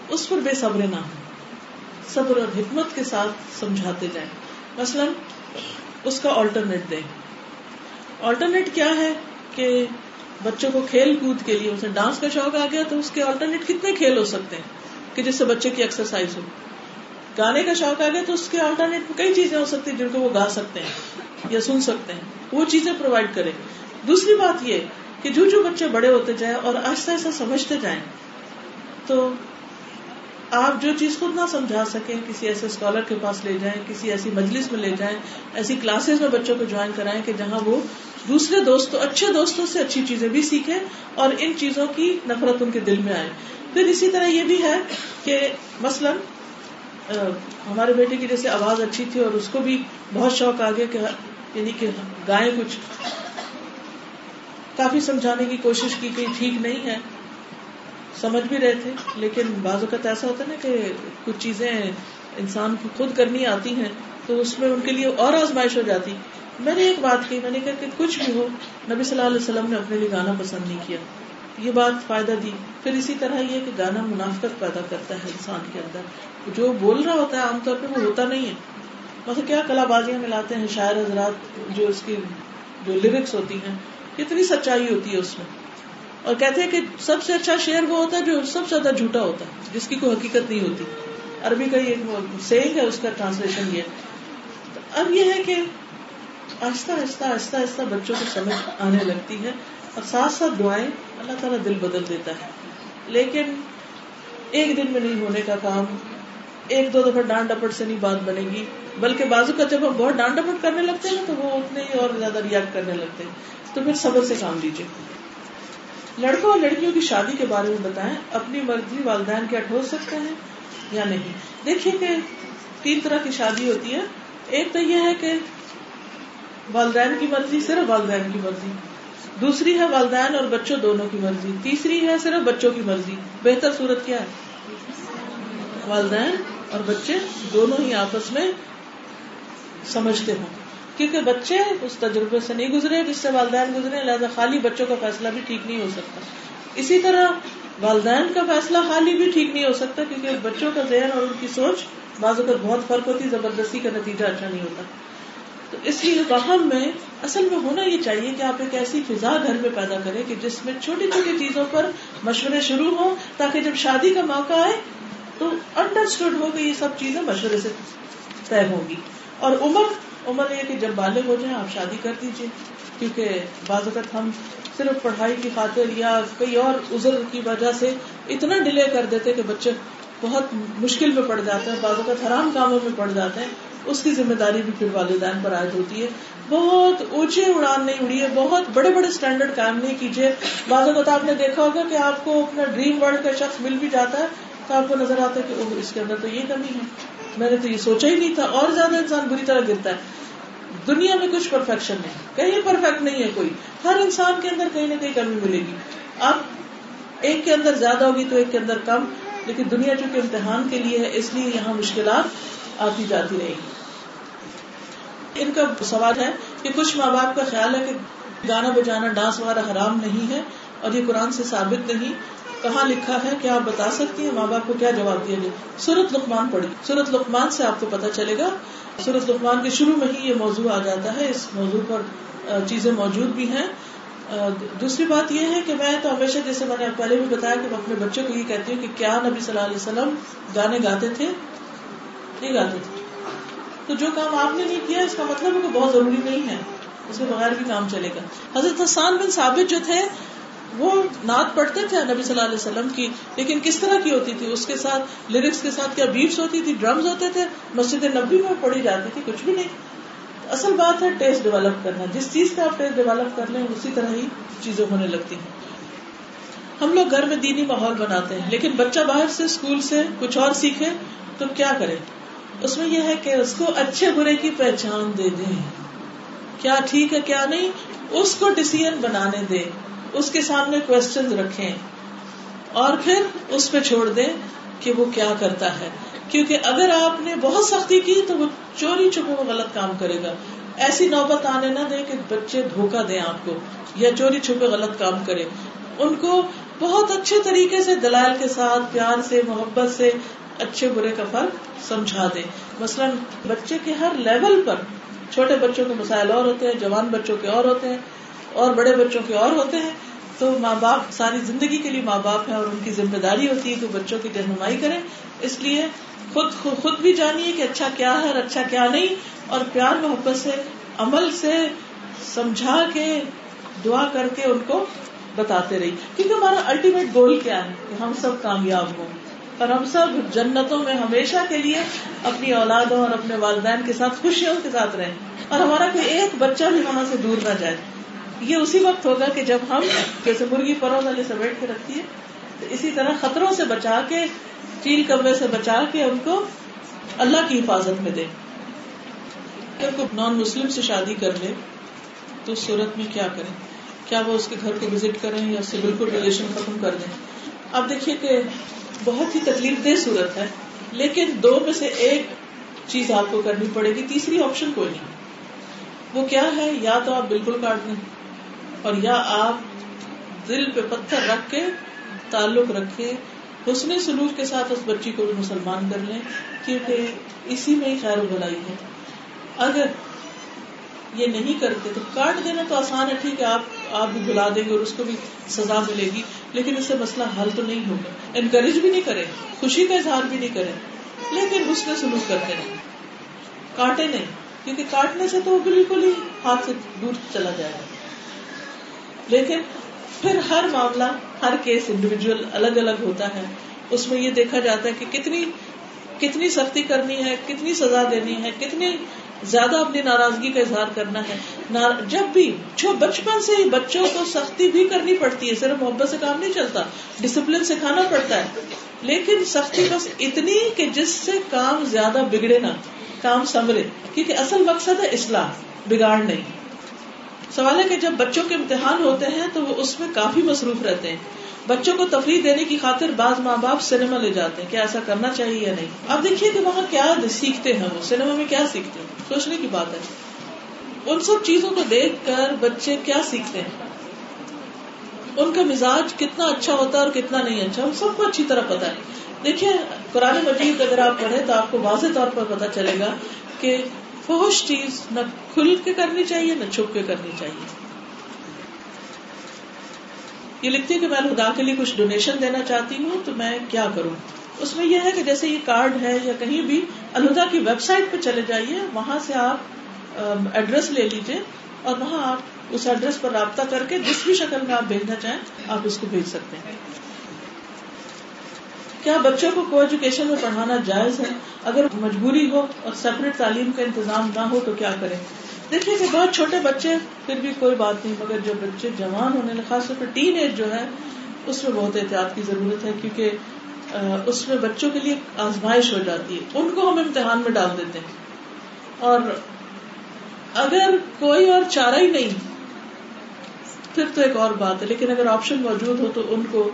اس پر بے صبر نہ ہو صبر اور حکمت کے ساتھ سمجھاتے جائیں۔ مثلاً اس کا آلٹرنیٹ دیں۔ آلٹرنیٹ کیا ہے کہ بچوں کو کھیل کود کے لیے، اسے ڈانس کا شوق آ گیا تو اس کے آلٹرنیٹ کتنے کھیل ہو سکتے ہیں؟ کہ جس سے بچے کی ایکسرسائز ہو۔ گانے کا شوق آ گیا تو اس کے آلٹرنیٹ میں کئی چیزیں ہو سکتی ہیں جن کو وہ گا سکتے ہیں یا سن سکتے ہیں۔ وہ چیزیں پرووائڈ کریں۔ دوسری بات یہ کہ جو جو بچے بڑے ہوتے جائیں اور آہستہ آہستہ سمجھتے جائیں، تو آپ جو چیز خود نہ سمجھا سکیں، کسی ایسے اسکالر کے پاس لے جائیں، کسی ایسی مجلس میں لے جائیں، ایسی کلاسز میں بچوں کو جوائن کرائیں کہ جہاں وہ دوسرے دوستوں، اچھے دوستوں سے اچھی چیزیں بھی سیکھیں اور ان چیزوں کی نفرت ان کے دل میں آئے۔ پھر اسی طرح یہ بھی ہے کہ مثلاً ہمارے بیٹے کی جیسے آواز اچھی تھی اور اس کو بھی بہت شوق آ گیا کہ یعنی کہ گائے کچھ کافی سمجھانے کی کوشش کی کہ ٹھیک نہیں ہے۔ سمجھ بھی رہے تھے، لیکن بعض اوقات ایسا ہوتا ہے نا کہ کچھ چیزیں انسان کو خود کرنی آتی ہیں تو اس میں ان کے لیے اور آزمائش ہو جاتی۔ میں نے ایک بات کی، میں نے کہا کہ کچھ بھی ہو، نبی صلی اللہ علیہ وسلم نے اپنے لیے گانا پسند نہیں کیا۔ یہ بات فائدہ دی۔ پھر اسی طرح یہ کہ گانا منافقت پیدا کرتا ہے انسان کے اندر۔ جو بول رہا ہوتا ہے، عام طور پہ وہ ہوتا نہیں ہے۔ مطلب کیا کلا بازیاں ملاتے ہیں، شاعر حضرات جو اس کی جو لیرکس ہوتی ہیں، کتنی سچائی ہوتی ہے اس میں۔ اور کہتے ہیں کہ سب سے اچھا شعر وہ ہوتا ہے جو سب سے زیادہ جھوٹا ہوتا ہے، جس کی کوئی حقیقت نہیں ہوتی۔ عربی کا یہ سینگ ہے، اس کا ٹرانسلیشن یہ اب یہ ہے کہ آہستہ آہستہ آہستہ آہستہ بچوں کو سمجھ آنے لگتی ہے اور ساتھ ساتھ دعائیں اللہ تعالیٰ دل بدل دیتا ہے۔ لیکن ایک دن میں نہیں ہونے کا کام، ایک دو دفعہ ڈانٹ ڈپٹ سے نہیں بات بنے گی، بلکہ بازو کا جب ہم بہت ڈانٹ ڈپٹ کرنے لگتے ہیں نا، تو وہ اتنے ہی اور زیادہ ریئیکٹ کرنے لگتے ہیں۔ تو پھر صبر سے کام لیجیے لڑکوں اور لڑکیوں کی شادی کے بارے میں بتائیں، اپنی مرضی والدین کیا ٹھوس سکتے ہیں یا نہیں؟ دیکھیے کہ تین طرح کی شادی ہوتی ہے۔ ایک تو یہ ہے کہ والدین کی مرضی صرف والدین کی مرضی، دوسری ہے والدین اور بچوں دونوں کی مرضی، تیسری ہے صرف بچوں کی مرضی۔ بہتر صورت کیا ہے؟ والدین اور بچے دونوں ہی آپس میں سمجھتے ہوں۔ کیونکہ بچے اس تجربے سے نہیں گزرے، جس سے والدین گزرے، لہٰذا خالی بچوں کا فیصلہ بھی ٹھیک نہیں ہو سکتا۔ اسی طرح والدین کا فیصلہ خالی بھی ٹھیک نہیں ہو سکتا کیونکہ بچوں کا ذہن اور ان کی سوچ بعض اوقات بہت فرق ہوتی، زبردستی کا نتیجہ اچھا نہیں ہوتا۔ تو اس لیے باہم میں اصل میں ہونا یہ چاہیے کہ آپ ایک ایسی فضا گھر میں پیدا کریں کہ جس میں چھوٹی چھوٹی چیزوں پر مشورے شروع ہوں تاکہ جب شادی کا موقع آئے تو انڈرسٹوڈ ہو کہ یہ سب چیزیں مشورے سے طے ہوگی اور عمر عمر یہ کہ جب بالغ ہو جائیں آپ شادی کر دیجیے کیونکہ بعض اوقات ہم صرف پڑھائی کی خاطر یا کئی اور عذر کی وجہ سے اتنا ڈیلے کر دیتے کہ بچے بہت مشکل میں پڑ جاتے ہیں، بعض اوقات حرام کاموں میں پڑ جاتے ہیں، اس کی ذمہ داری بھی پھر والدین پر عائد ہوتی ہے۔ بہت اونچے اڑان نہیں اڑی ہے بہت بڑے بڑے اسٹینڈرڈ کام نہیں کیجیے بعض اوقات آپ نے دیکھا ہوگا کہ آپ کو اپنا ڈریم ورلڈ کا شخص مل بھی جاتا ہے تو آپ کو نظر آتا ہے کہ اس کے اندر تو یہ کمی ہے۔ میں نے تو یہ سوچا ہی نہیں تھا۔ اور زیادہ انسان بری طرح گرتا ہے۔ دنیا میں کچھ پرفیکشن نہیں۔ کہیں پرفیکٹ نہیں ہے کوئی۔ ہر انسان کے اندر کہیں نہ کہیں کمی ملے گی۔ اب ایک کے اندر زیادہ ہوگی تو ایک کے اندر کم۔ لیکن دنیا چونکہ امتحان کے لیے ہے، اس لیے یہاں مشکلات آتی جاتی رہے گی۔ ان کا سوال ہے کہ کچھ ماں باپ کا خیال ہے کہ گانا بجانا ڈانس وغیرہ حرام نہیں ہے اور یہ قرآن سے ثابت نہیں۔ کہاں لکھا ہے کیا آپ بتا سکتی ہیں ماں باپ کو کیا جواب دیا گیا؟ سورت لکمان پڑھی۔ سورت لکمان سے آپ کو پتا چلے گا۔ سورت لکمان کے شروع میں ہی یہ موضوع آ جاتا ہے۔ اس موضوع پر چیزیں موجود بھی ہیں۔ دوسری بات یہ ہے کہ میں تو ہمیشہ جیسے میں نے پہلے بھی بتایا کہ میں اپنے بچوں کو یہ کہتی ہوں کہ کیا نبی صلی اللہ علیہ وسلم گانے گاتے تھے؟ نہیں گاتے تھے۔ تو جو کام آپ نے نہیں کیا، اس کا مطلب ہے کہ بہت ضروری نہیں ہے۔ اس کے بغیر بھی کام چلے گا۔ حضرت حسان بن ثابت جو تھے وہ نعت پڑھتے تھے نبی صلی اللہ علیہ وسلم کی، لیکن کس طرح کی ہوتی تھی؟ اس کے ساتھ لیرکس کے ساتھ کیا بیٹس ہوتی تھی؟ ڈرمز ہوتے تھے؟ مسجد نبی میں پڑھی جاتی تھی، کچھ بھی نہیں۔ اصل بات ہے ٹیسٹ ڈیولپ کرنا۔ جس چیز کا آپ ٹیسٹ ڈیولپ کر لیں، اسی طرح ہی چیزیں ہونے لگتی ہیں۔ ہم لوگ گھر میں دینی ماحول بناتے ہیں، لیکن بچہ باہر سے اسکول سے کچھ اور سیکھے تو کیا کرے؟ اس میں یہ ہے کہ اس کو اچھے برے کی پہچان دے دیں۔ کیا ٹھیک ہے، کیا نہیں؟ اس کو ڈسیزن بنانے دے اس کے سامنے کوشچن رکھیں اور پھر اس پہ چھوڑ دیں کہ وہ کیا کرتا ہے۔ کیونکہ اگر آپ نے بہت سختی کی تو وہ چوری چھپو میں غلط کام کرے گا۔ ایسی نوبت آنے نہ دے کہ بچے دھوکا دیں آپ کو یا چوری چھپے غلط کام کرے۔ ان کو بہت اچھے طریقے سے، دلائل کے ساتھ، پیار سے، محبت سے اچھے برے کا فرق سمجھا دے مثلاً بچے کے ہر لیول پر، چھوٹے بچوں کے مسائل اور ہوتے ہیں، جوان بچوں کے اور ہوتے ہیں۔ اور بڑے بچوں کے اور ہوتے ہیں، تو ماں باپ ساری زندگی کے لیے ماں باپ ہیں اور ان کی ذمہ داری ہوتی ہے کہ بچوں کی رہنمائی کریں۔ اس لیے خود خود بھی جانیے کہ اچھا کیا ہے اور اچھا کیا نہیں، اور پیار محبت سے، عمل سے سمجھا کے دعا کر کے ان کو بتاتے رہی کیونکہ ہمارا الٹیمیٹ گول کیا ہے؟ کہ ہم سب کامیاب ہوں۔ اور ہم سب جنتوں میں ہمیشہ کے لیے اپنی اولادوں اور اپنے والدین کے ساتھ، خوشیوں کے ساتھ رہیں۔ اور ہمارا کوئی ایک بچہ بھی وہاں سے دور نہ جائے۔ یہ اسی وقت ہوگا کہ جب ہم جیسے مرغی پرو والے سمیٹ کے رکھتی ہے، تو اسی طرح خطروں سے بچا کے چیل کبے سے بچا کے ان کو اللہ کی حفاظت میں دے۔ اگر کوئی نان مسلم سے شادی کر لے، تو اس صورت میں کیا کریں؟ کیا وہ اس کے گھر کو وزٹ کریں یا اس سے بالکل ریلیشن ختم کر دیں؟ اب دیکھیے کہ بہت ہی تکلیف دہ صورت ہے، لیکن دو میں سے ایک چیز آپ کو کرنی پڑے گی، تیسری آپشن کوئی نہیں۔ وہ کیا ہے؟ یا تو آپ بالکل کاٹ دیں۔ اور یا آپ دل پہ پتھر رکھ کے تعلق رکھے حسن سلوک کے ساتھ اس بچی کو بھی مسلمان کر لیں، کیونکہ اسی میں ہی خیر و بلائی ہے۔ اگر یہ نہیں کرتے تو کاٹ دینا تو آسان ہے، ٹھیک ہے، آپ آپ بھی بلا دیں گے اور اس کو بھی سزا ملے گی، لیکن اس سے مسئلہ حل تو نہیں ہوگا۔ انکریج بھی نہیں کرے خوشی کا اظہار بھی نہیں کرے لیکن اس میں سلوک کرتے نہیں کاٹے نہیں، کیونکہ کاٹنے سے تو وہ بالکل ہی ہاتھ سے دور چلا جائے۔ گا لیکن پھر ہر معاملہ، ہر کیس انڈیویجل الگ الگ ہوتا ہے۔ اس میں یہ دیکھا جاتا ہے کہ کتنی کتنی سختی کرنی ہے، کتنی سزا دینی ہے، کتنی زیادہ اپنی ناراضگی کا اظہار کرنا ہے۔ جب بھی، جو بچپن سے ہی بچوں کو سختی بھی کرنی پڑتی ہے، صرف محبت سے کام نہیں چلتا ڈسپلن سکھانا پڑتا ہے۔ لیکن سختی بس اتنی کہ جس سے کام زیادہ بگڑے نہ، کام سمرے کیونکہ اصل مقصد ہے اصلاح بگاڑ نہیں۔ سوال ہے کہ جب بچوں کے امتحان ہوتے ہیں تو وہ اس میں کافی مصروف رہتے ہیں۔ بچوں کو تفریح دینے کی خاطر بعض ماں باپ سنیما لے جاتے ہیں کیا ایسا کرنا چاہیے یا نہیں۔ اب دیکھیے کہ وہاں کیا سیکھتے ہیں وہ۔ سنیما میں کیا سیکھتے ہیں؟ سوچنے کی بات ہے۔ ان سب چیزوں کو دیکھ کر بچے کیا سیکھتے ہیں؟ ان کا مزاج کتنا اچھا ہوتا ہے اور کتنا نہیں اچھا ہم سب کو اچھی طرح پتا ہے۔ دیکھیے، قرآن مجید اگر آپ پڑھیں تو آپ کو واضح طور پر پتا چلے گا کہ فوش چیز نہ کھل کے کرنی چاہیے، نہ چھپ کے کرنی چاہیے۔ یہ لکھتی ہے کہ میں خدا کے لیے کچھ ڈونیشن دینا چاہتی ہوں، تو میں کیا کروں؟ اس میں یہ ہے کہ جیسے یہ کارڈ ہے یا کہیں بھی الہدا کی ویب سائٹ پہ چلے جائیے، وہاں سے آپ ایڈریس لے لیجیے اور وہاں آپ اس ایڈریس پر رابطہ کر کے جس بھی شکل میں آپ بھیجنا چاہیں، آپ اس کو بھیج سکتے ہیں۔ کیا بچوں کو کو ایجوکیشن میں پڑھانا جائز ہے؟ اگر مجبوری ہو اور سیپریٹ تعلیم کا انتظام نہ ہو تو کیا کریں؟ دیکھیے کہ بہت چھوٹے بچے پھر بھی کوئی بات نہیں، مگر جو بچے جوان ہونے لگے، خاص طور پر ٹین ایج جو ہے اس میں بہت احتیاط کی ضرورت ہے، کیونکہ اس میں بچوں کے لیے آزمائش ہو جاتی ہے۔ ان کو ہم امتحان میں ڈال دیتے ہیں۔ اور اگر کوئی اور چارہ ہی نہیں، پھر تو ایک اور بات ہے، لیکن اگر آپشن موجود ہو تو ان کو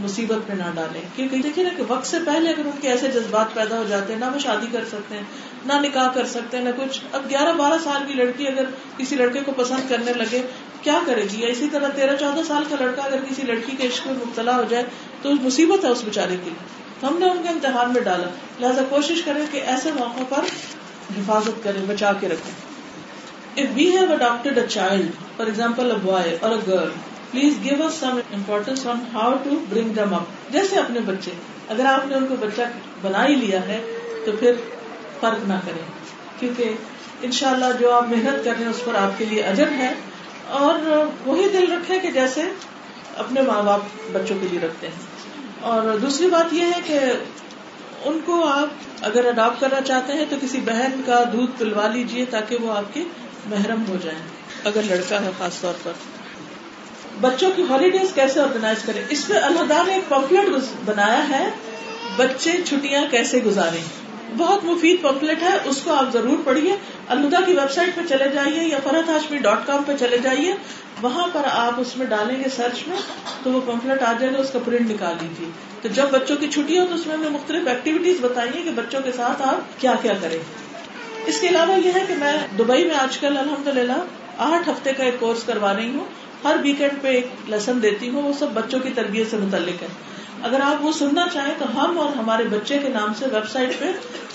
مصیبت میں نہ ڈالیں۔ کیونکہ دیکھیے نا کہ وقت سے پہلے اگر ان کے ایسے جذبات پیدا ہو جاتے ہیں، نہ وہ شادی کر سکتے ہیں، نہ نکاح کر سکتے ہیں، نہ کچھ۔ اب گیارہ بارہ سال کی لڑکی اگر کسی لڑکے کو پسند کرنے لگے، کیا کرے گی یا اسی طرح تیرہ چودہ سال کا لڑکا اگر کسی لڑکی کے عشق میں مبتلا ہو جائے، تو مصیبت ہے اس بےچارے کی۔ ہم نے ان کے امتحان میں ڈالا۔ لہٰذا کوشش کریں کہ ایسے موقع پر حفاظت کریں، بچا کے رکھیں۔ If we have adopted a child for example a boy اور a girl please give us some importance on how to bring them up. جیسے اپنے بچے، اگر آپ نے ان کو بچہ بنا ہی لیا ہے، تو پھر فرق نہ کریں۔ کیونکہ ان شاء اللہ جو آپ محنت کر رہے ہیں، اس پر آپ کے لیے اجر ہے۔ اور وہی دل رکھے کہ جیسے اپنے ماں باپ بچوں کے لیے رکھتے ہیں۔ اور دوسری بات یہ ہے کہ ان کو آپ اگر اڈاپٹ کرنا چاہتے ہیں، تو کسی بہن کا دودھ پلوا لیجیے تاکہ وہ آپ کے محرم ہو جائیں۔ اگر لڑکا ہے، خاص طور پر۔ بچوں کی ہالیڈیز کیسے آرگنائز کریں؟ اس پہ اللہ نے ایک پمفلٹ بنایا ہے، بچے چھٹیاں کیسے گزارے بہت مفید پمفلٹ ہے، اس کو آپ ضرور پڑھیے۔ الدا کی ویب سائٹ پہ چلے جائیے یا فرحت ہاشمی ڈاٹ کام پہ چلے جائیے۔ وہاں پر آپ اس میں ڈالیں گے سرچ میں، تو وہ پمفلٹ آ جائے گا، اس کا پرنٹ نکال لیجیے۔ تو جب بچوں کی چھٹی ہو تو اس میں ہمیں مختلف ایکٹیویٹیز بتائیے کہ بچوں کے ساتھ آپ کیا کیا کریں۔ اس کے علاوہ یہ ہے کہ میں دبئی میں آج کل الحمد للہ آٹھ ہفتے کا ایک کورس کروا رہی ہوں۔ ہر ویکینڈ پہ ایک لیسن دیتی ہوں، وہ سب بچوں کی تربیت سے متعلق ہے۔ اگر آپ وہ سننا چاہیں تو ہم اور ہمارے بچے کے نام سے ویب سائٹ پہ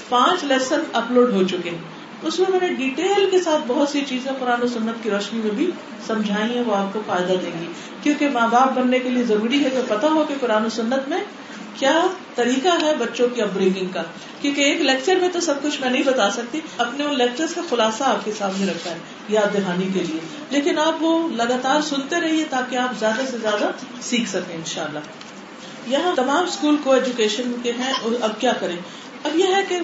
پانچ لیسن اپلوڈ ہو چکے ہیں۔ اس میں میں نے ڈیٹیل کے ساتھ بہت سی چیزیں قرآن و سنت کی روشنی میں بھی سمجھائی ہیں، وہ آپ کو فائدہ دیں گی۔ کیونکہ ماں باپ بننے کے لیے ضروری ہے کہ پتا ہو کہ قرآن و سنت میں کیا طریقہ ہے بچوں کی اپبرنگنگ کا؟ کیونکہ ایک لیکچر میں تو سب کچھ میں نہیں بتا سکتی، اپنے ان لیکچر کا خلاصہ آپ کے سامنے رکھا ہے، یاد دہانی کے لیے۔ لیکن آپ وہ لگاتار سنتے رہیے تاکہ آپ زیادہ سے زیادہ سیکھ سکیں ان شاء اللہ یہاں تمام اسکول کو ایجوکیشن کے ہیں اب کیا کریں؟ اب یہ ہے کہ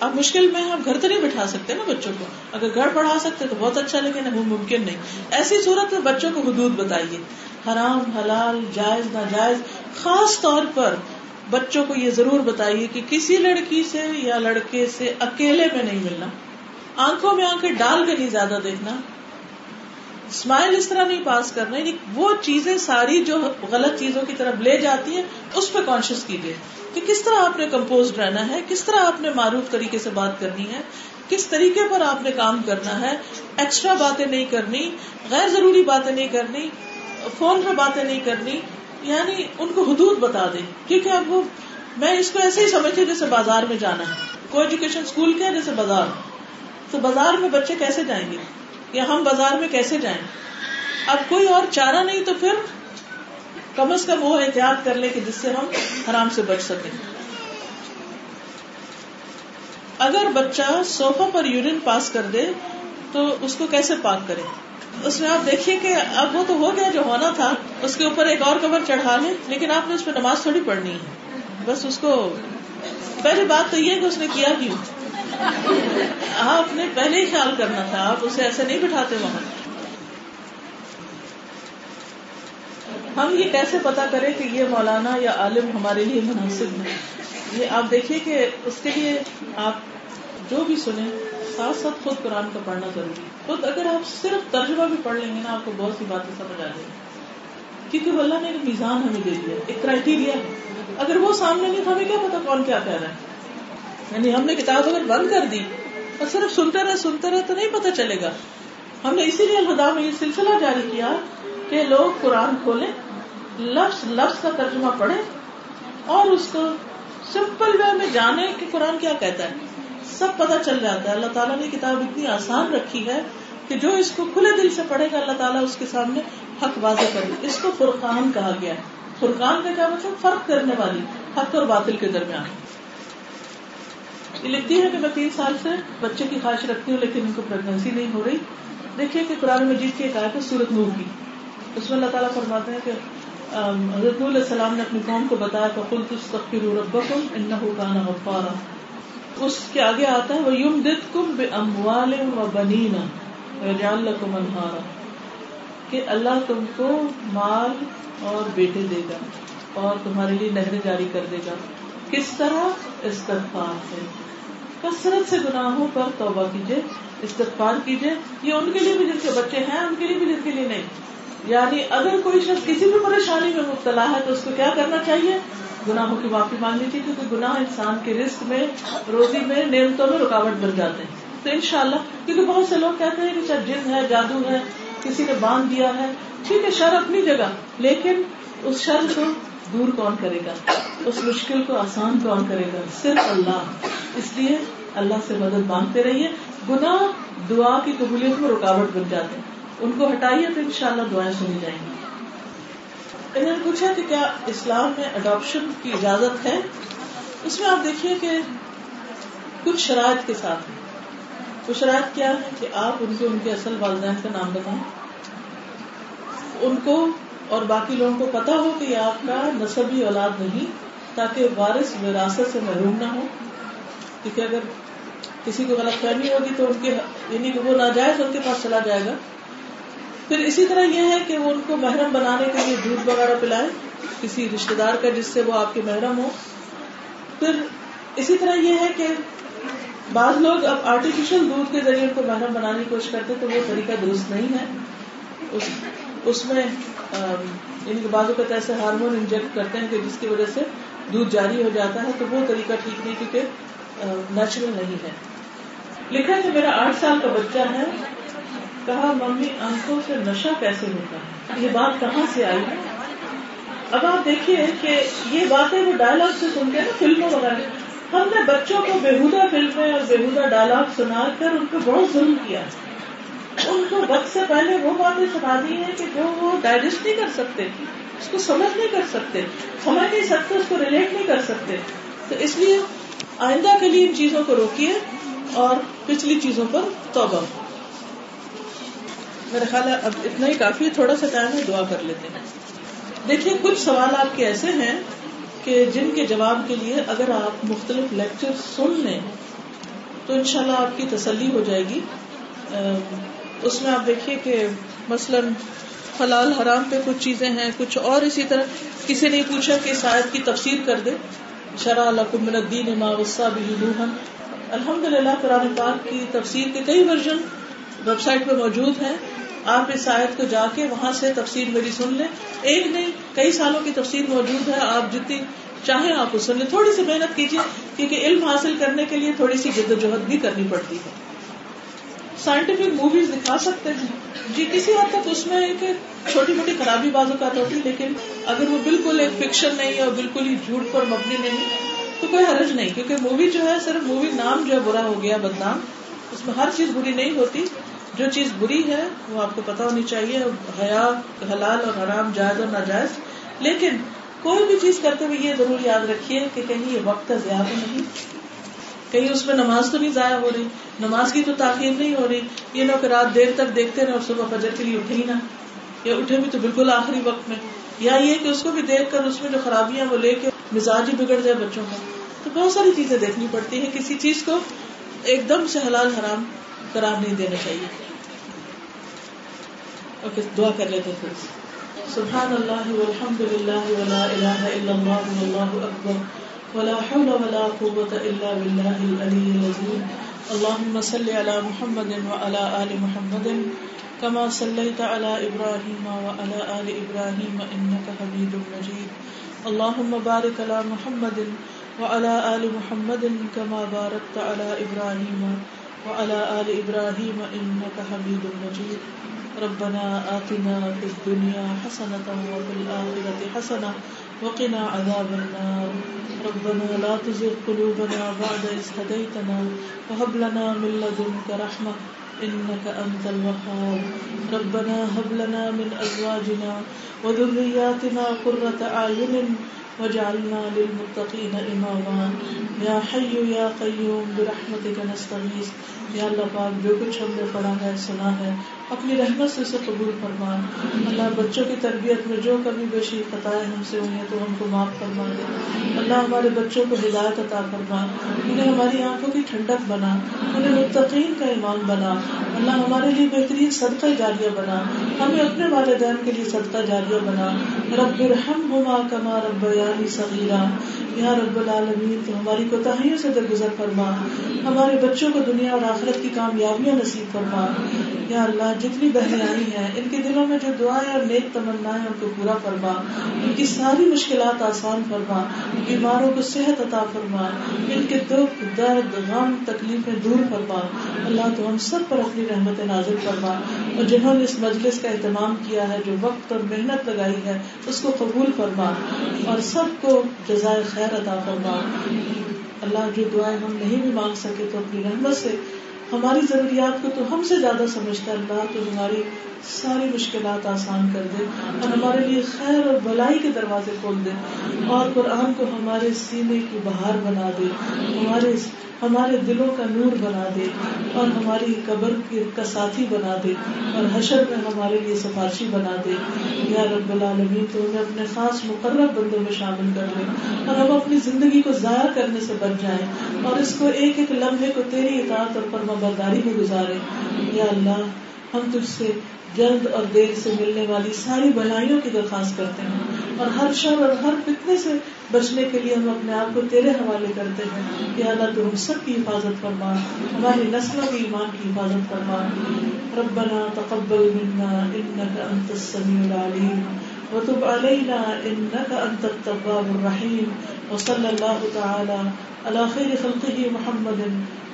اب مشکل میں آپ گھر تو نہیں بٹھا سکتے نا بچوں کو۔ اگر گھر پڑھا سکتے تو بہت اچھا لیکن وہ ممکن نہیں۔ ایسی صورت میں بچوں کو حدود بتائیے۔ حرام، حلال، جائز، ناجائز، خاص طور پر بچوں کو یہ ضرور بتائیے کہ کسی لڑکی سے یا لڑکے سے اکیلے میں نہیں ملنا، آنکھوں میں آنکھیں ڈال کے نہیں زیادہ دیکھنا اسمائل اس طرح نہیں پاس کرنا یعنی وہ چیزیں ساری جو غلط چیزوں کی طرف لے جاتی ہیں، اس پہ کانشیس کیجیے کہ کس طرح آپ نے کمپوز رہنا ہے، کس طرح آپ نے معروف طریقے سے بات کرنی ہے، کس طریقے پر آپ نے کام کرنا ہے ایکسٹرا باتیں نہیں کرنی، غیر ضروری باتیں نہیں کرنی فون پہ باتیں نہیں کرنی یعنی ان کو حدود بتا دیں، کیونکہ اب وہ میں اس کو ایسے ہی سمجھتی جیسے بازار میں جانا ہے۔ کو ایجوکیشن اسکول کیا جیسے بازار؟ تو بازار میں بچے کیسے جائیں گے؟ یا ہم بازار میں کیسے جائیں؟ اب کوئی اور چارہ نہیں تو پھر کم از کم وہ احتیاط کر لے کہ جس سے ہم آرام سے بچ سکیں۔ اگر بچہ سوفا پر یورین پاس کر دے تو اس کو کیسے پاک کرے؟ اس میں آپ دیکھیے کہ اب وہ تو ہو گیا جو ہونا تھا، اس کے اوپر ایک اور کور چڑھا لیں، لیکن آپ نے اس پہ نماز تھوڑی پڑھنی ہے۔ بس اس کو پہلی بات تو یہ کہ اس نے کیا کیوں؟ آپ نے پہلے ہی خیال کرنا تھا، آپ اسے ایسے نہیں بٹھاتے وہاں۔ ہم یہ کیسے پتا کریں کہ یہ مولانا یا عالم ہمارے لیے مناسب ہے؟ یہ آپ دیکھیے کہ اس کے لیے آپ جو بھی سنیں۔ ساتھ ساتھ خود قرآن کا پڑھنا ضروری خود اگر آپ صرف ترجمہ بھی پڑھ لیں گے نا، آپ کو بہت سی باتیں سمجھ آ جائیں گی۔ کیونکہ اللہ نے ایک میزان ہمیں دے دیا ایک کرائٹیریا ہے۔ اگر وہ سامنے نہیں تو ہمیں کیا پتا کون کیا کہہ رہا ہے۔ یعنی ہم نے کتاب اگر بند کر دی اور صرف سنتے رہے سنتے رہے تو نہیں پتا چلے گا۔ ہم نے اسی لیے الہدا میں یہ سلسلہ جاری کیا کہ لوگ قرآن کھولیں، لفظ لفظ کا ترجمہ پڑھے اور اس کو سمپل وے میں جانے کہ قرآن کیا کہتا ہے۔ سب پتا چل جاتا ہے۔ اللہ تعالیٰ نے کتاب اتنی آسان رکھی ہے کہ جو اس کو کھلے دل سے پڑھے گا، اللہ تعالیٰ اس کے سامنے حق واضح کرے اس کو فرقان کہا گیا۔ ہے فرقان کا کیا مطلب؟ فرق کرنے والی، حق اور باطل کے درمیان۔ یہ لکھتی ہے کہ میں تین سال سے بچے کی خواہش رکھتی ہوں، لیکن ان کو پریگنسی نہیں ہو رہی۔ دیکھیے کہ قرآن مجید کی ایک آیت ہے سورت نور کی۔ اس میں اللہ تعالیٰ فرماتے ہیں کہ حضرت علیہ السلام نے اپنی قوم کو بتایا کہ خود تستغفر ربکم انه کان غفارا۔ اس کے آگے آتا ہے وہ یم دت کم بے اموال و بنینا وجعل انہارا کہ اللہ تم کو مال اور بیٹے دے گا اور تمہارے لیے نہریں جاری کر دے گا۔ کس طرح؟ استغفار سے۔ کثرت سے گناہوں پر توبہ کیجیے استغفار کیجیے یہ ان کے لیے بھی جن کے بچے ہیں، ان کے لیے بھی جن کے لیے نہیں۔ یعنی اگر کوئی شخص کسی بھی پریشانی میں مبتلا ہے تو اس کو کیا کرنا چاہیے؟ گناہوں کی معافی مانگنی چاہیے کیونکہ گناہ انسان کے رسک میں، روزی میں، نعمتوں میں رکاوٹ بن جاتے ہیں۔ تو ان شاء اللہ کیونکہ بہت سے لوگ کہتے ہیں کہ چاہے جن ہے، جادو ہے، کسی نے باندھ دیا ہے۔ ٹھیک ہے، شر اپنی جگہ، لیکن اس شر کو دور کون کرے گا؟ اس مشکل کو آسان کون کرے گا؟ صرف اللہ۔ اس لیے اللہ سے مدد مانگتے رہیے۔ گناہ دعا کی قبولیت میں رکاوٹ بن جاتے ہیں۔ ان کو ہٹائیے تو ان شاء اللہ دعائیں سنی جائیں گی۔ انہوں نے پوچھا کہ کیا اسلام میں اڈاپشن کی اجازت ہے؟ اس میں آپ دیکھیے کہ کچھ شرائط کے ساتھ وہ شرائط کیا ہے کہ آپ ان کے ان کے اصل والدین کا نام بتائیں۔ ان کو اور باقی لوگوں کو پتا ہو کہ یہ آپ کا نصبی اولاد نہیں، تاکہ وارث وراثت سے محروم نہ ہو۔ کیونکہ اگر کسی کو غلط فہمی ہوگی تو ان کے یعنی کہ وہ ناجائز ان کے پاس چلا جائے گا۔ پھر اسی طرح یہ ہے کہ وہ ان کو محرم بنانے کے لیے دودھ وغیرہ پلائے، کسی رشتے دار کا جس سے وہ آپ کے محرم ہو پھر اسی طرح یہ ہے کہ بعض لوگ اب آرٹیفیشل دودھ کے ذریعے ان کو محرم بنانے کی کوشش کرتے تو وہ طریقہ درست نہیں ہے۔ اس اس میں ان کے بازو کا ایسے ہارمون انجیکٹ کرتے ہیں کہ جس کی وجہ سے دودھ جاری ہو جاتا ہے تو وہ طریقہ ٹھیک نہیں کیونکہ نیچرل نہیں ہے۔ لکھا کہ میرا آٹھ سال کا بچہ ہے۔ کہا، ممی، آنکھوں سے نشہ کیسے ہوتا ہے؟ یہ بات کہاں سے آئی اب آپ دیکھیے کہ یہ باتیں وہ ڈائلگ سے سنتے ہیں فلموں وغیرہ۔ ہم نے بچوں کو بےحدہ فلمیں اور بےحدہ ڈائلگ سنا کر ان کو بہت ظلم کیا۔ ان کو وقت سے پہلے وہ باتیں سنا دی ہیں کہ جو وہ ڈائجسٹ نہیں کر سکتے، اس کو سمجھ نہیں کر سکتے، سمجھ نہیں سکتے، اس کو ریلیٹ نہیں کر سکتے۔ تو اس لیے آئندہ کے لیے ان چیزوں کو روکیے اور پچھلی چیزوں پر توبہ۔ میرا خیال ہے اب اتنا ہی کافی ہے، تھوڑا سا ٹائم ہے، دعا کر لیتے ہیں۔ دیکھیے، کچھ سوال آپ کے ایسے ہیں کہ جن کے جواب کے لیے اگر آپ مختلف لیکچر سن لیں، تو انشاءاللہ آپ کی تسلی ہو جائے گی۔ اس میں آپ دیکھیے کہ مثلاً حلال حرام پہ کچھ چیزیں ہیں، کچھ اور اسی طرح۔ کسی نے پوچھا کہ شاید کی تفسیر کر دے۔ شرح الدین بھی الحمد للہ قرآن پاک کی تفسیر کے کئی ورژن ویب سائٹ پہ موجود ہیں آپ اس آیت کو جا کے وہاں سے تفسیر میری سن لیں۔ ایک نہیں، کئی سالوں کی تفسیر موجود ہے۔ آپ جتنی چاہیں آپ کو سن لیں۔ تھوڑی سی محنت کیجیے کیونکہ علم حاصل کرنے کے لیے تھوڑی سی جد و جہد بھی کرنی پڑتی ہے۔ سائنٹیفک موویز دکھا سکتے ہیں۔ جی کسی حد تک اس میں ایک چھوٹی موٹی خرابی بازو کا ہوتی لیکن اگر وہ بالکل ایک فکشن نہیں ہے اور بالکل ہی جھوٹ پر مبنی نہیں، تو کوئی حرج نہیں۔ کیونکہ مووی جو ہے، صرف مووی نام جو ہے، برا ہو گیا، بدنام، اس میں ہر چیز بری نہیں ہوتی۔ جو چیز بری ہے وہ آپ کو پتا ہونی چاہیے، حیا، حلال اور حرام، جائز اور ناجائز۔ لیکن کوئی بھی چیز کرتے ہوئے یہ ضرور یاد رکھیے کہ کہیں یہ وقت زیادہ نہیں۔ کہیں اس میں نماز تو نہیں ضائع ہو رہی۔ نماز کی تو تاخیر نہیں ہو رہی۔ یہ نہ کہ رات دیر تک دیکھتے رہے اور صبح فجر کے لیے اٹھے ہی نہ۔ یا اٹھے بھی تو بالکل آخری وقت میں۔ یا یہ کہ اس کو بھی دیکھ کر اس میں جو خرابیاں وہ لے کے مزاج ہی بگڑ جائے بچوں کا تو بہت ساری چیزیں دیکھنی پڑتی ہیں۔ کسی چیز کو ایک دم سے حلال حرام قرار نہیں دینا چاہیے۔ اوکے دعا کر لیتے پھر۔ سبحان اللہ والحمد للہ ولا الہ الا اللہ واللہ اکبر۔ ولا حول ولا قوة الا باللہ العلی العظیم۔ اللهم صل على محمد وعلى آل محمد۔ كما صليت على إبراهيم وعلى آل إبراهيم إنك حميد مجيد اللهم بارك على محمد وعلى آل محمد كما باركت على إبراهيم وعلى آل إبراهيم إنك حميد مجيد ربنا آتنا في الدنيا حسنة وفي الآخرة حسنة وقنا عذاب النار. ربنا لا تزغ قلوبنا بعد إذ هديتنا وهب لنا من لدنك رحمة إنك أنت الوهاب. ربنا هب لنا من أزواجنا وذرياتنا قرة أعين وجعلنا للمتقين إماما. يا حي يا قيوم، برحمتك نستغيث. یا اللہ پاک، جو کچھ ہم نے پڑھا ہے، سنا ہے اپنی رحمت سے اسے قبول فرما۔ اللہ بچوں کی تربیت میں جو کبھی بیشی خطائیں ہم سے ہوئی ہیں تو ہم کو معاف فرما دے۔ اللہ ہمارے بچوں کو ہدایت عطا فرما۔ انہیں ہماری آنکھوں کی ٹھنڈک بنا۔ انہیں متقین کا ایمان بنا۔ اللہ ہمارے لیے بہترین صدقہ جاریہ بنا۔ ہمیں اپنے والدین کے لیے صدقہ جاریہ بنا۔ رب الرحم ہما کما رب یعنی صغیرہ یا رب العالمین، تو ہماری کوتاہیوں سے درگزر فرما۔ ہمارے بچوں کو دنیا اور آخرت کی کامیابیاں نصیب فرما۔ یا اللہ جتنی بہنیں آئی ہیں، ان کے دلوں میں جو دعائیں اور نیک تمنا ان کو پورا فرما۔ ان کی ساری مشکلات آسان فرما۔ بیماروں کو صحت عطا فرما۔ ان کے دکھ، درد، غم، تکلیفیں دور فرما۔ اللہ تو ہم سب پر اپنی رحمت نازل فرما۔ اور جنہوں نے اس مجلس کا اہتمام کیا ہے، جو وقت اور محنت لگائی ہے، اس کو قبول فرما۔ اور سب کو جزائے خیر عطا فرما۔ اللہ جو دعائیں ہم نہیں بھی مانگ سکے تو اپنی رحمت سے ہماری ضروریات کو تو ہم سے زیادہ سمجھتا اللہ تو ہماری ساری مشکلات آسان کر دے اور ہمارے لیے خیر اور بلائی کے دروازے کھول دے اور قرآن کو ہمارے سینے کی بہار بنا دے ہمارے ہمارے دلوں کا نور بنا دے اور ہماری قبر کا ساتھی بنا دے اور حشر میں ہمارے لیے سفارشی بنا دے۔ یا رب العالمین تو ہمیں اپنے خاص مقرر بندوں میں شامل کر لے اور ہم اپنی زندگی کو ضائع کرنے سے بچ جائیں اور اس کو ایک ایک لمحے کو تیری اطاعت اور فرما برداری میں گزارے۔ یا اللہ، ہم تجھ سے جلد اور دیر سے ملنے والی ساری بھلائیوں کی درخواست کرتے ہیں۔ اور ہر شر اور ہر فتنے سے بچنے کے لیے ہم اپنے آپ کو تیرے حوالے کرتے ہیں۔ کہ اللہ، تو ہم سب کی حفاظت فرما۔ ہماری نسلوں کی ایمان کی حفاظت فرما۔ ربنا تقبل منا انك انت السميع العليم وتب علينا انك انت التواب الرحيم. وصلى الله تعالى على خير خلقه محمد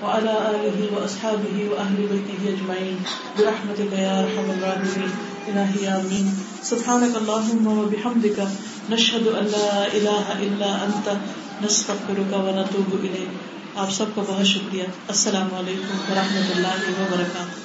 وعلى آله وأصحابه وأهل بيته أجمعين. برحمتك يا أرحم الراحمين. إلهي آمين. سبحانك اللهم وبحمدك نشهد أن لا إله إلا أنت نستغفرك ونتوب إليك. آپ سب کا بہت شکریہ. السلام علیکم ورحمۃ اللہ وبرکاتہ.